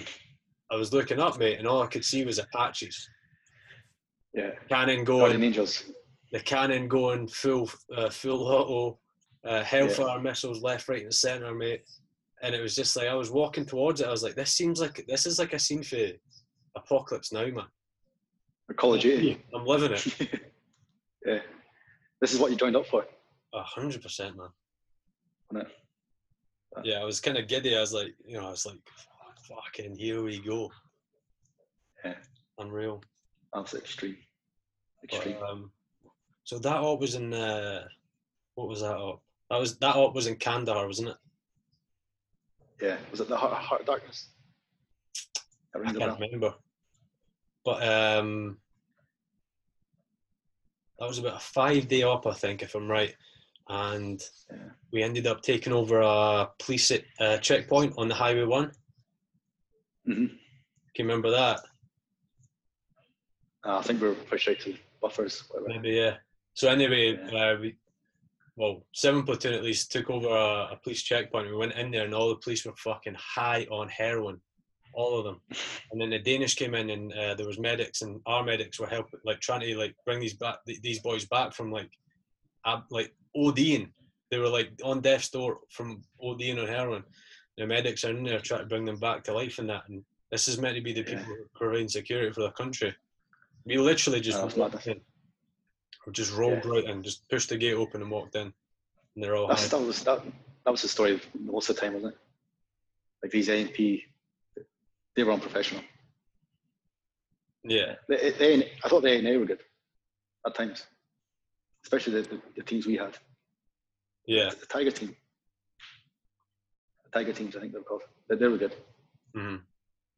I was looking up, mate, and all I could see was Apaches.
yeah.
Cannon
Guardian
going,
Angels.
the cannon going full, uh, full auto, uh, hellfire missiles left, right, and centre, mate. And it was just like I was walking towards it. I was like, this seems like this is like a scene for Apocalypse Now, man.
Of Duty.
I'm living it.
yeah, this is what you joined up for,
A hundred percent, man.
wasn't?
Yeah, I was kind of giddy. I was like, you know, I was like, fucking here we go.
Yeah.
Unreal.
That's extreme.
But,
Extreme.
um, so that op was in uh, what was that op? That was that op was in Kandahar, wasn't it?
yeah, was it the Heart, Heart of Darkness?
I
a
can't remember. But um, that was about a five day op, I think, if I'm right. And
Yeah.
we ended up taking over a police uh, checkpoint on the Highway One.
hmm
Can you remember that?
Uh, I think we were pushed out to buffers. Whatever.
Maybe yeah. So anyway, uh, we, well, seven platoon at least took over a, a police checkpoint. We went in there, and all the police were fucking high on heroin. All of them. And then the Danish came in, and uh, there was medics, and our medics were helping, like trying to like bring these back, these boys back from like, ab, like ODing. They were like on death's door from ODing on heroin. The medics are in there trying to bring them back to life and that. And this is meant to be the people
Yeah.
providing security for the country. We literally just
Oh,
walked in. We just rolled
Yeah.
right in, just pushed the gate open and walked in, and they're all
That's, that was that, that was the story of most of the time, wasn't it? Like these ANP, they were unprofessional.
Yeah,
They, the, I thought the ANA were good at times, especially the, the, the teams we had.
yeah.
The Tiger team, the Tiger teams, I think they're called. They, they were good.
hmm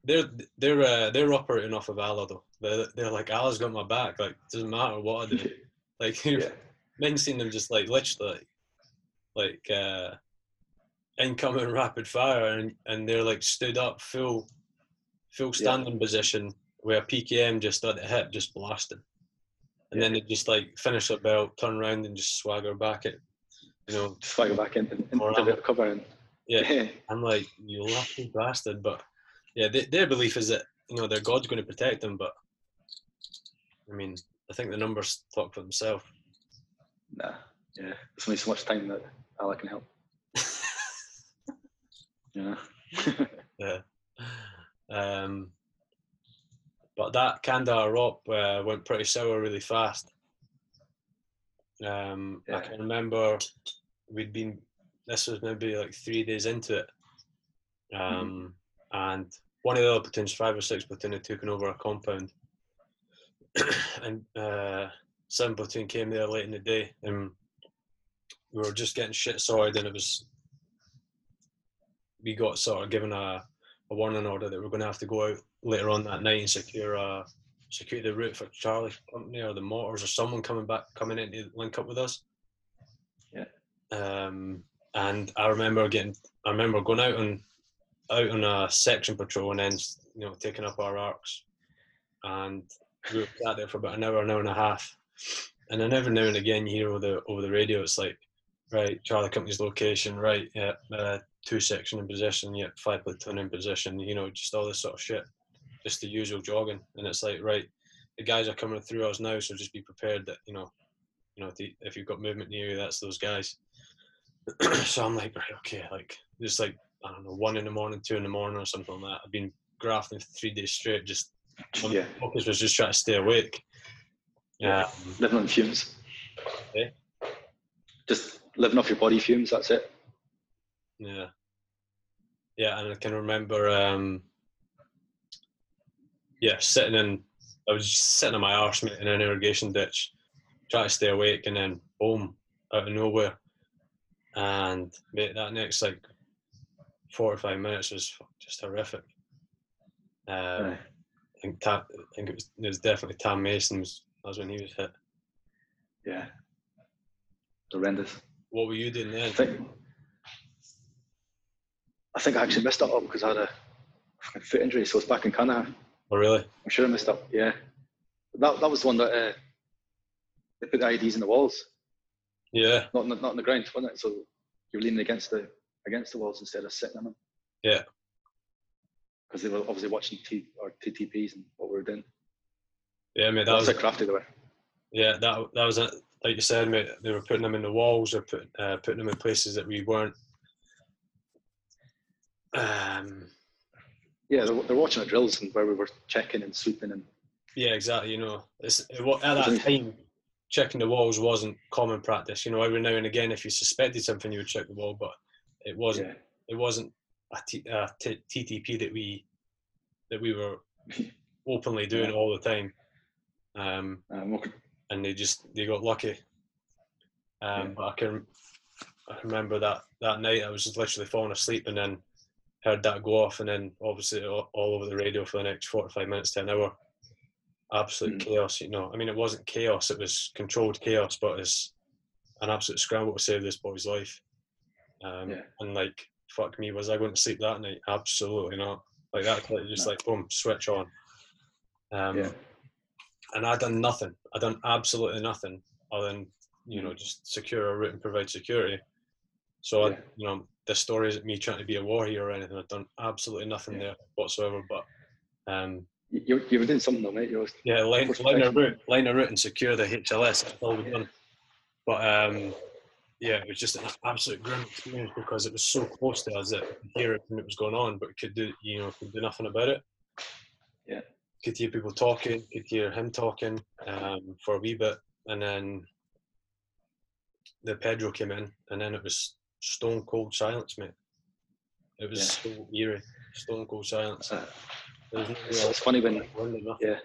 They're they're uh, they're operating off of Allah though. They're, they're like Allah's got my back. Like doesn't matter what I do. Like
Yeah.
men seen them just like literally like uh incoming rapid fire and, and they're like stood up full full
Yeah.
standing position where PKM just at the hip just blasted. And then they just like finish their belt, turn around and just swagger back it. you know,
fire back in, in, in the cover and
yeah. I'm like, you lucky bastard. But yeah, they, their belief is that you know their God's going to protect them. But I mean, I think the numbers talk for themselves.
nah, yeah. There's only so much time that Allah can help. Yeah.
yeah. Um, but that Kandahar ROP uh, went pretty sour really fast. Um, I can remember we'd been. This was maybe like three days into it, um, and one of the other platoons, five or six platoon, had taken over a compound, and uh, seven platoon came there late in the day, and we were just getting shit sorted, and it was we got sort of given a, a warning order that we're going to have to go out later on that night and secure uh, secure the route for Charlie Company or the Motors or someone coming back coming in to link up with us.
Yeah.
Um, and I remember getting, I remember going out on out on a section patrol and then you know taking up our arcs, and we were sat there for about an hour, an hour and a half, and then every now and again you hear over the over the radio it's like, right, Charlie Company's location, right, yeah, uh, two section in position, yeah, five platoon in position, you know, just all this sort of shit, just the usual jogging, and it's like, right, the guys are coming through us now, so just be prepared that you know, you know, if- if you've got movement near you, that's those guys. so I'm like, right, okay, like just like I don't know, one in the morning, two in the morning, or something like that. I've been grafting for three days straight. Just
yeah.
focus was just trying to stay awake.
Yeah.
Um,
Living on fumes.
Eh?
Just living off your body fumes. That's it.
Yeah. Yeah, and I can remember um yeah, sitting in I was just sitting on my arse mate in an irrigation ditch, trying to stay awake and then boom, out of nowhere. And mate, that next like four or five minutes was just horrific. Um. I think Tam, I think it was it was definitely Tam Mason was that was when he was hit.
Yeah. Horrendous.
What were you doing then?
I think I actually missed that up because I had a fucking foot injury, so it's back in Kandahar.
Oh really?
I'm sure I missed up. Yeah, that that was the one that uh, they put the IEDs in the walls,
Yeah,
not the, not in the ground, wasn't it? So you're leaning against the against the walls instead of sitting on them.
Yeah.
Because they were obviously watching T or TTPs and what we were doing.
yeah, mate. That
That
was
was how crafty they were.
Yeah, that that was a, Like you said, mate, they were putting them in the walls or put, uh, putting them in places that we weren't. Um,
Yeah, they're, they're watching the drills and where we were checking and sweeping and
yeah, exactly. You know, it's, it, at that time, checking the walls wasn't common practice. You know, every now and again, if you suspected something, you would check the wall, but it wasn't.
yeah,
It wasn't a, t- a t- TTP that we that we were openly doing
Yeah.
all the time. Um,
um,
and they just they got lucky. Um,
Yeah.
But I can I remember that that night I was just literally falling asleep and then heard that go off and then obviously all, all over the radio for the next forty five minutes to an hour. Absolute
Mm.
chaos, you know. I mean, it wasn't chaos; it was controlled chaos, but it's an absolute scramble to save this boy's life. Um,
Yeah.
And like, fuck me, was I going to sleep that night? Absolutely not. Like that, like, just
No.
like boom, switch on. Um,
yeah,
and I done nothing. I done absolutely nothing other than you know just secure a route and provide security. So I, you know, story isn't me trying to be a warrior or anything. I've done absolutely nothing
Yeah.
there whatsoever. But um,
You, you, were doing something though, mate. You were,
yeah, line, line a route, line a route, and secure the HLS. That's all we've
Yeah.
done. But um, yeah, it was just an absolute grim experience because it was so close to us that we could hear it when it was going on, but could do you know could do nothing about it.
Yeah.
Could hear people talking, could hear him talking um, for a wee bit, and then the Pedro came in, and then it was stone cold silence, mate. It was so eerie, stone cold silence.
uh,
There was no
it's, it's funny when
wind or nothing.
yeah,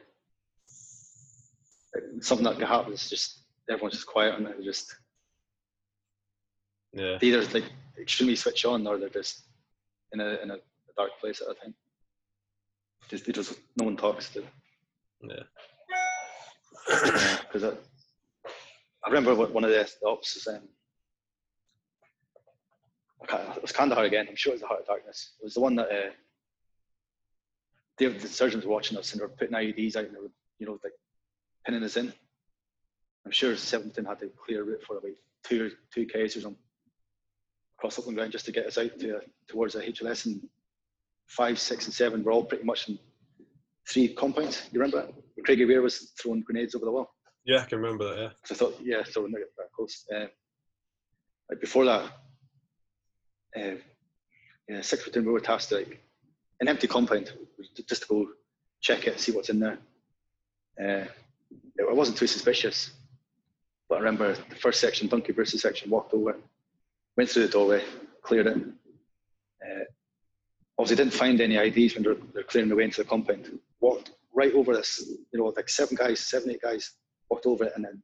something like that happens. Just everyone's just quiet and they're just
Yeah.
they either like extremely switch on or they're just in a in a, dark place at a time. Just they just no one talks to Them.
Yeah.
because I, I remember what one of the, the ops was um, it was Kandahar again. I'm sure it was the Heart of Darkness. It was the one that uh, they, the surgeons were watching us and they were putting IEDs out and they were, you know, like pinning us in. I'm sure Seventeen had to clear a route for about two two k's or something across Upland Ground just to get us out to, towards the HLS. And five, six, and seven were all pretty much in three compounds. You remember that? When Craig Weir was throwing grenades over the wall.
Yeah, I can remember that. Yeah.
So I thought, yeah, so not getting that close. Uh, like before that, uh, six platoon we were tasked to like an empty compound just to go check it, see what's in there. Uh, I wasn't too suspicious, but I remember the first section, Donkey Bruce's section, walked over, went through the doorway, cleared it. Uh, obviously, didn't find any IDs when they're, they're clearing the way into the compound. Walked right over this, you know, like seven guys, seven, eight guys walked over it, and then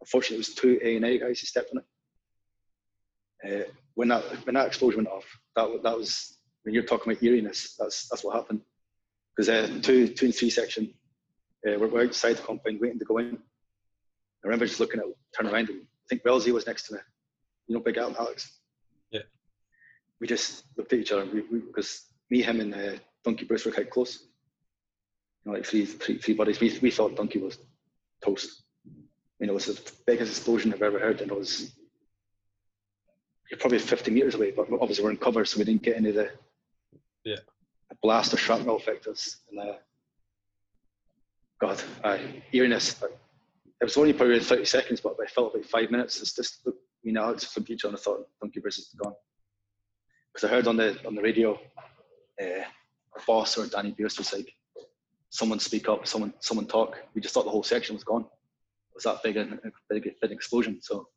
unfortunately, it was two ANA guys who stepped on it. Uh, when that when that explosion went off, that that was when you're talking about eeriness. That's that's what happened. Because uh, two two and three section, uh, we're, outside the compound waiting to go in. I remember just looking at, turn around, and I think Wellesley was next to me. You know, Big Al, Alex.
Yeah.
We just looked at each other we, we, because me, him, and uh, Donkey Bruce were quite close. You know, like three, three, three buddies. We, we thought Donkey was toast. I mean, it was the biggest explosion I've ever heard, and it was you're probably 50 meters away, but obviously we're in cover, so we didn't get any of the
Yeah.
blast or shrapnel us. And uh, God, uh, eeriness. uh, It was only probably 30 seconds, but I felt like five minutes. It's just look, me and Alex looked each other and I thought Donkey Bruce is gone. Because I heard on the on the radio, uh, our boss or Danny Pierce was like, "Someone speak up, someone someone talk." We just thought the whole section was gone. It was that big a big, big explosion. So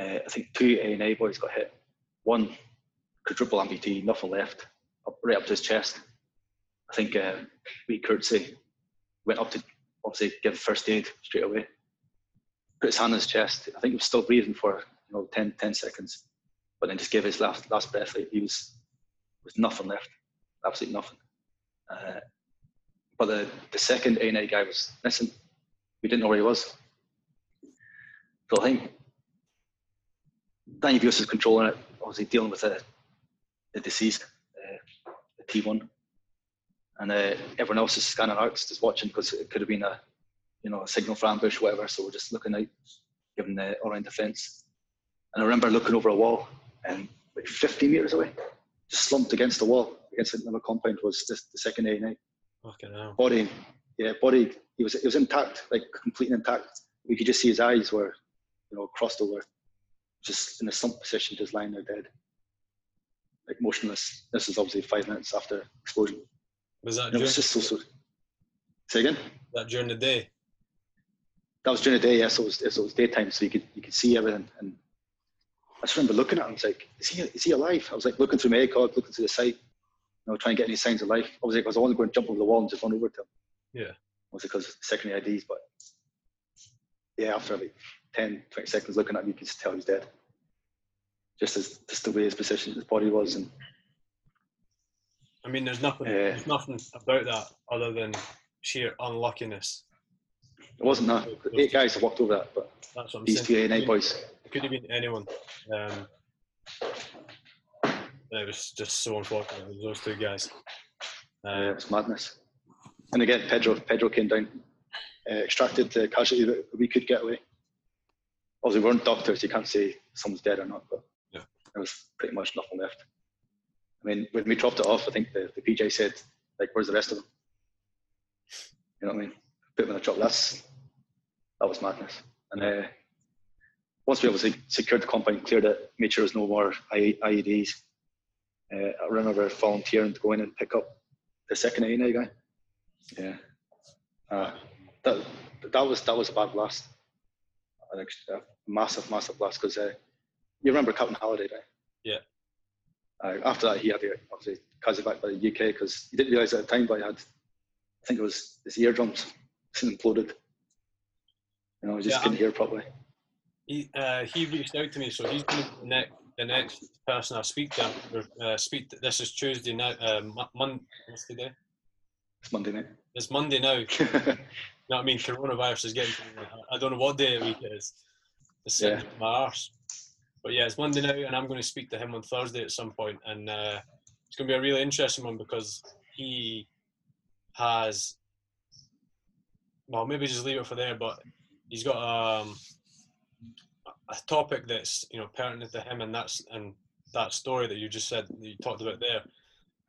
uh, I think two ANA boys got hit. One quadruple amputee, nothing left, up, right up to his chest. I think uh, we courtesy went up to obviously give first aid straight away. Put his hand on his chest. I think he was still breathing for you know 10, 10 seconds, but then just gave his last last breath. Like he was with nothing left, absolutely nothing. Uh, but the the second ANA guy was missing. We didn't know where he was. So I think Danny Buse is controlling it, obviously dealing with the, the deceased, uh, the T1. And uh, everyone else is scanning out, just watching because it could have been a, you know, a signal for ambush, whatever. So we're just looking out, giving the all-round defence. And I remember looking over a wall, and like 50 metres away, just slumped against the wall, against another compound, was just the second A A
Fucking hell.
body, yeah, body. He was he was intact, like completely intact. We could just see his eyes were, you know, crossed over, just in a slump position, just lying there dead, like motionless. This is obviously five minutes after explosion.
Was that
And it was just so so. Say again.
that during the day?
That was during the day, yes. it was, so it was daytime, so you could you could see everything. And I just remember looking at him. I was like, "Is he is he alive?" I was like looking through my ACOG, looking through the side, you know, trying to get any signs of life. Obviously, because I going to jump over the wall and just run over to him.
Yeah.
Was it because secondary IDs, but yeah, after like 10, 20 seconds looking at him, you could just tell he's dead. Just as just the way his position, his body was, and
I mean, there's nothing.
Yeah.
There's nothing about that other than sheer unluckiness.
it wasn't that. Eight guys that walked over that, but
That's what I'm
these
saying.
two ANA boys.
It could have been anyone. Um, it was just so unfortunate. Those two guys.
Uh,
Uh,
it's madness. And again, Pedro Pedro came down, uh, extracted the casualty that we could get away. Obviously we weren't doctors. You can't say someone's dead or not, but
Yeah.
there was pretty much nothing left. I mean, when we dropped it off, I think the, the PJ said, like, "Where's the rest of them?" You know what I mean? Put them in a truck. That's that was madness. And uh, once we obviously secured the compound, cleared it, made sure there was no more I- IEDs. Uh, I remember volunteering to go in and pick up the second ANA guy. Yeah. Uh, that that was that was a bad blast. I think a massive, massive blast because uh, you remember Captain Halliday, right?
Yeah.
Uh, after that, he had to obviously casevaced by the UK because he didn't realise at the time, but he had, I think it was his eardrums imploded. You know, he just
Yeah,
couldn't
I'm-
hear properly.
He uh, he reached out to me, so he's the next the next person I speak to. Uh, speak. To, this is Tuesday now. Uh, Mon- Mon- what's the day?
It's Monday night.
It's Monday now. You know what I mean? Coronavirus is getting. I don't know what day of the week it is. It's
Yeah.
my arse. But yeah, it's Monday now, and I'm going to speak to him on Thursday at some point, and uh, it's going to be a really interesting one because he has. Well, maybe just leave it for there, but he's got um, a topic that's you know pertinent to him, and that's and that story that you just said that you talked about there,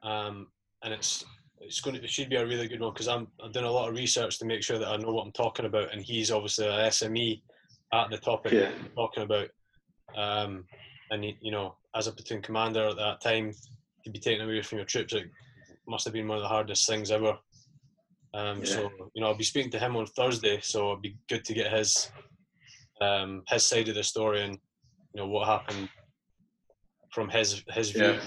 um, and it's it's going to it should be a really good one because I'm I'm doing a lot of research to make sure that I know what I'm talking about, and he's obviously an SME at the topic
Yeah.
that we're talking about, um, and you know as a platoon commander at that time to be taken away from your troops, it must have been one of the hardest things ever. Um,
Yeah.
So you know I'll be speaking to him on Thursday, so it'd be good to get his um, his side of the story and you know what happened from his his view,
Yeah.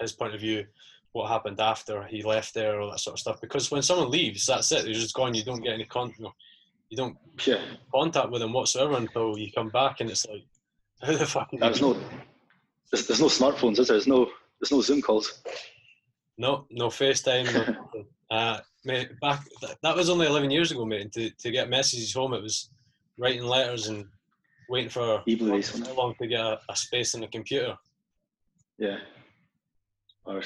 his point of view, what happened after he left there, all that sort of stuff. Because when someone leaves, that's it. They're just gone. You don't get any con- you, know, you don't
Yeah.
contact with them whatsoever until you come back, and it's like, how the fuck?
There's
you-
no, there's, there's no smartphones, is there? There's no, there's no Zoom calls.
No, no FaceTime. No, uh, mate, back that, that was only eleven years ago, mate. And to to get messages home, it was writing letters and waiting for how long to get a, a space in the computer.
Yeah. Or,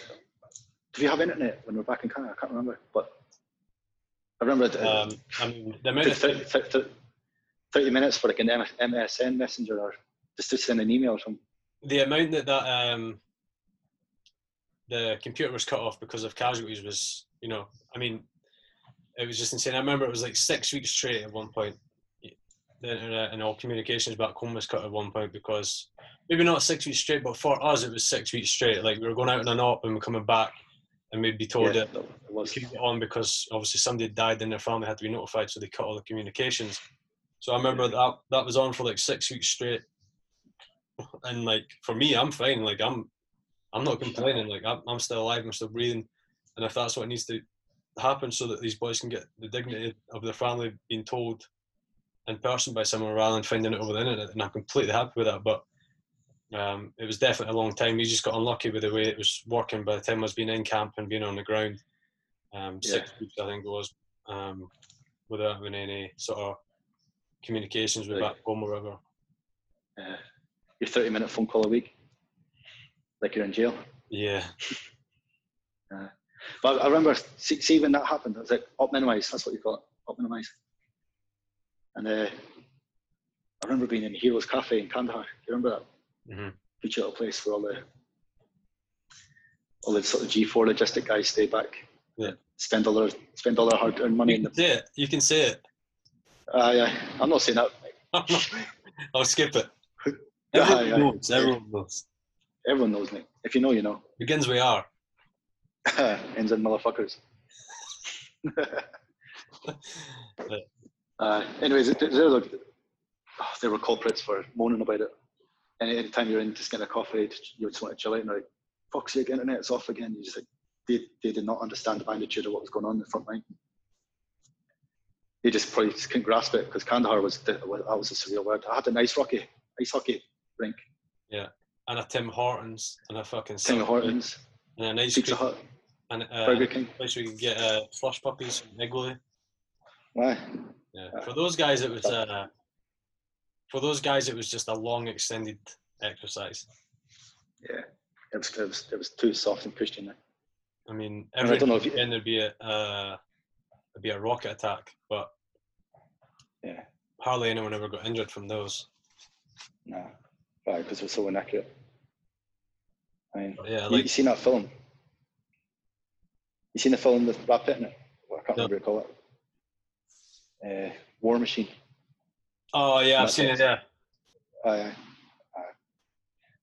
did we have internet when we were back in Kandahar? I can't remember, but I remember it,
Um, I mean, the amount
took
of
30, 30, 30 minutes for like an MSN messenger or just to send an email or something.
the amount that that um, the computer was cut off because of casualties was, you know, I mean, it was just insane. I remember it was like six weeks straight at one point. The internet and all communications back home was cut at one point because maybe not six weeks straight, but for us it was six weeks straight. Like we were going out on an op and we're coming back, and we'd be told
yeah,
that
it
we
was.
couldn't get on because obviously somebody had died and their family had to be notified, so they cut all the communications. So I remember that that was on for like six weeks straight, and like for me, I'm fine. Like I'm, I'm not complaining. Like I'm, I'm still alive. I'm still breathing, and if that's what needs to happen, so that these boys can get the dignity of their family being told in person by someone rather than finding it over the internet, and I'm completely happy with that. But um, it was definitely a long time. We just got unlucky with the way it was working by the time I was being in camp and being on the ground. Um, six weeks, I think it was, um, without having any sort of communications with
Like-
back home or whatever.
Uh, your 30 minute phone call a week, like you're in jail.
Yeah,
But I remember, see, see when that happened, it was like op minimize, that's what you call it, op minimize. And uh, I remember being in Heroes Cafe in Kandahar. Do you remember that?
Hmm
Beach little place where all the all the sort of G4 logistic guys stay back.
Yeah.
Spend all their spend all their hard earned money
you
in
can
the.
say it. You can say it.
Uh, yeah, I'm not saying that.
I'll skip it. Everyone
yeah.
knows. Everyone knows.
Everyone knows me. If you know, you know.
Begins we are.
Ends in motherfuckers. uh, anyways, it- they're oh, they were culprits for moaning about it. Any anytime you're in just getting a coffee, you just want to chill out and like, fuck's sake, internet's off again. You just like, they, they did not understand the magnitude of what was going on in the front line. They just probably just couldn't grasp it because Kandahar was, that was a surreal word. I had an ice hockey, ice hockey rink, Yeah.
And a Tim Hortons and a fucking
Tim Hortons,
and an ice
Pizza
cream
Hut,
and uh,
Burger King.
place we could get uh, slush puppies from Igloo.
Aye.
Yeah. For those guys, it was uh, for those guys, it was just a long, extended exercise.
Yeah, it was, it was, it was too soft and pushed in there.
I mean,
And I don't know if you-
then there'd be a uh, there'd be a rocket attack, but
Yeah.
hardly anyone ever got injured from those.
Nah, right, because it was so inaccurate. I mean,
Yeah,
you, you seen that film? You seen the film with Brad Pitt in it? Well, I can't
No.
remember what you call it. Uh, War Machine.
Oh yeah, I've seen it. Yeah,
Aye, aye, aye.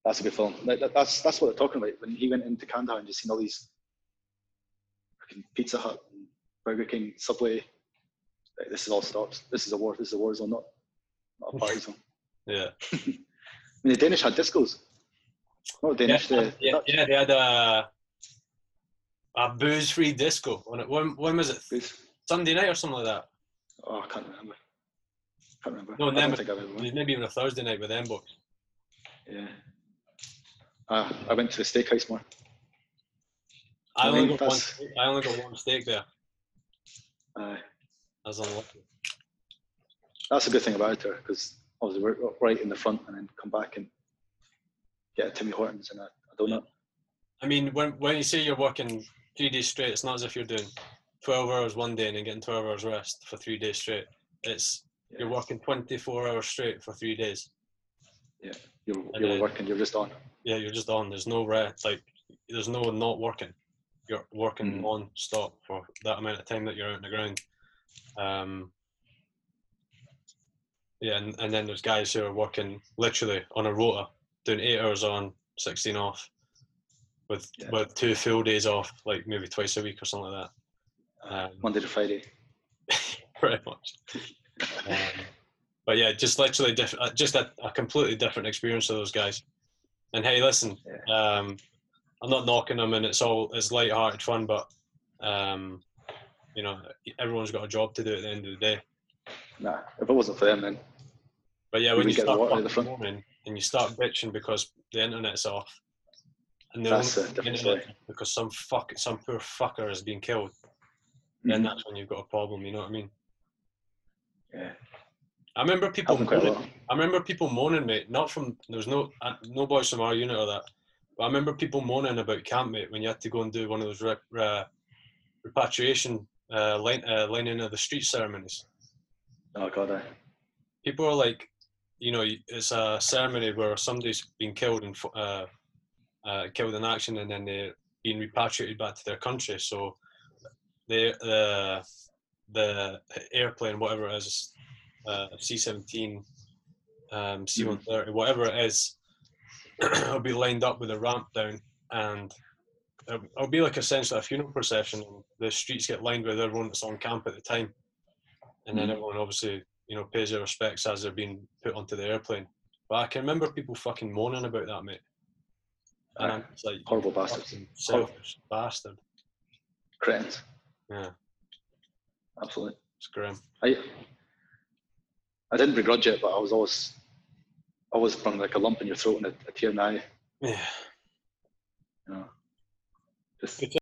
That's a good film. Like, that- that's that's what they're talking about. When he went into Kandahar and just seen all these fucking Pizza Hut, and Burger King, Subway. Like, this is all stops. This is a war. This is a war zone, not not a party zone.
yeah,
I mean, the Danish had discos. Not Danish.
yeah,
the
yeah,
Dutch.
yeah, They had a a booze-free disco on it. When when was it?
Booze.
Sunday night or something like that.
Oh, I can't remember. Can't remember.
No,
I don't think I've ever went.
Maybe even a Thursday night with them.
Yeah. Ah, I went to the steakhouse more.
I
I
only got one. steak- I only got one steak there.
Uh,
I was unlucky.
that's a good thing about it because obviously we're right in the front and then come back and get a Timmy Hortons and a, a donut.
I mean, when when you say you're working three days straight, it's not as if you're doing twelve hours one day and then getting twelve hours rest for three days straight. It's
Yeah.
you're working twenty four hours straight for three days.
Yeah,
you're,
you're
then-
working, you're just on.
Yeah, you're just on. There's no rest. Like there's no not working. You're working
Mhm.
non-stop for that amount of time that you're out in the ground. Um, yeah, and, and then there's guys who are working literally on a rota, doing eight hours on, sixteen off, with
Yeah.
with two full days off, like maybe twice a week or something like that. Um,
Monday to Friday.
pretty much. Um, but yeah, just literally different, just a, a completely different experience for those guys. And hey, listen, um, I'm not knocking them, and it's all it's light-hearted fun, but um, you know, everyone's got a job to do at the end of the day.
Nah, if it wasn't for them, then
But yeah, when you start fucking and you start bitching because the internet's off, and the
That's
only internet because some fuck, some poor fucker has been killed, then
Mhm.
that's when you've got a problem. You know what I mean?
Yeah,
I remember people
happened quite a
moaning. I remember people moaning, mate. Not from there was no uh, no boys from our unit or that, but I remember people moaning about camp, mate, when you had to go and do one of those re- uh, repatriation uh, line uh, lining of the street ceremonies.
Oh god, I,
People are like, you know, it's a ceremony where somebody's been killed and uh, uh, killed in action, and then they're being repatriated back to their country. So the the the airplane, whatever it is, uh, C-17, um, C-130, whatever it is, will be lined up with a ramp down, and it'll, it'll be like essentially a funeral procession. The streets get lined with everyone that's on camp at the time, and then
Mhm.
everyone obviously, you know, pays their respects as they're being put onto the airplane. But I can remember people fucking moaning about that, mate. And I'm like,
horrible bastards,
fucking selfish bastard.
cretins.
Yeah,
Absolutely.
it's grim.
I I didn't begrudge it, but I was always I always from like a lump in your throat and a, a tear in the eye.
Yeah.
You know, just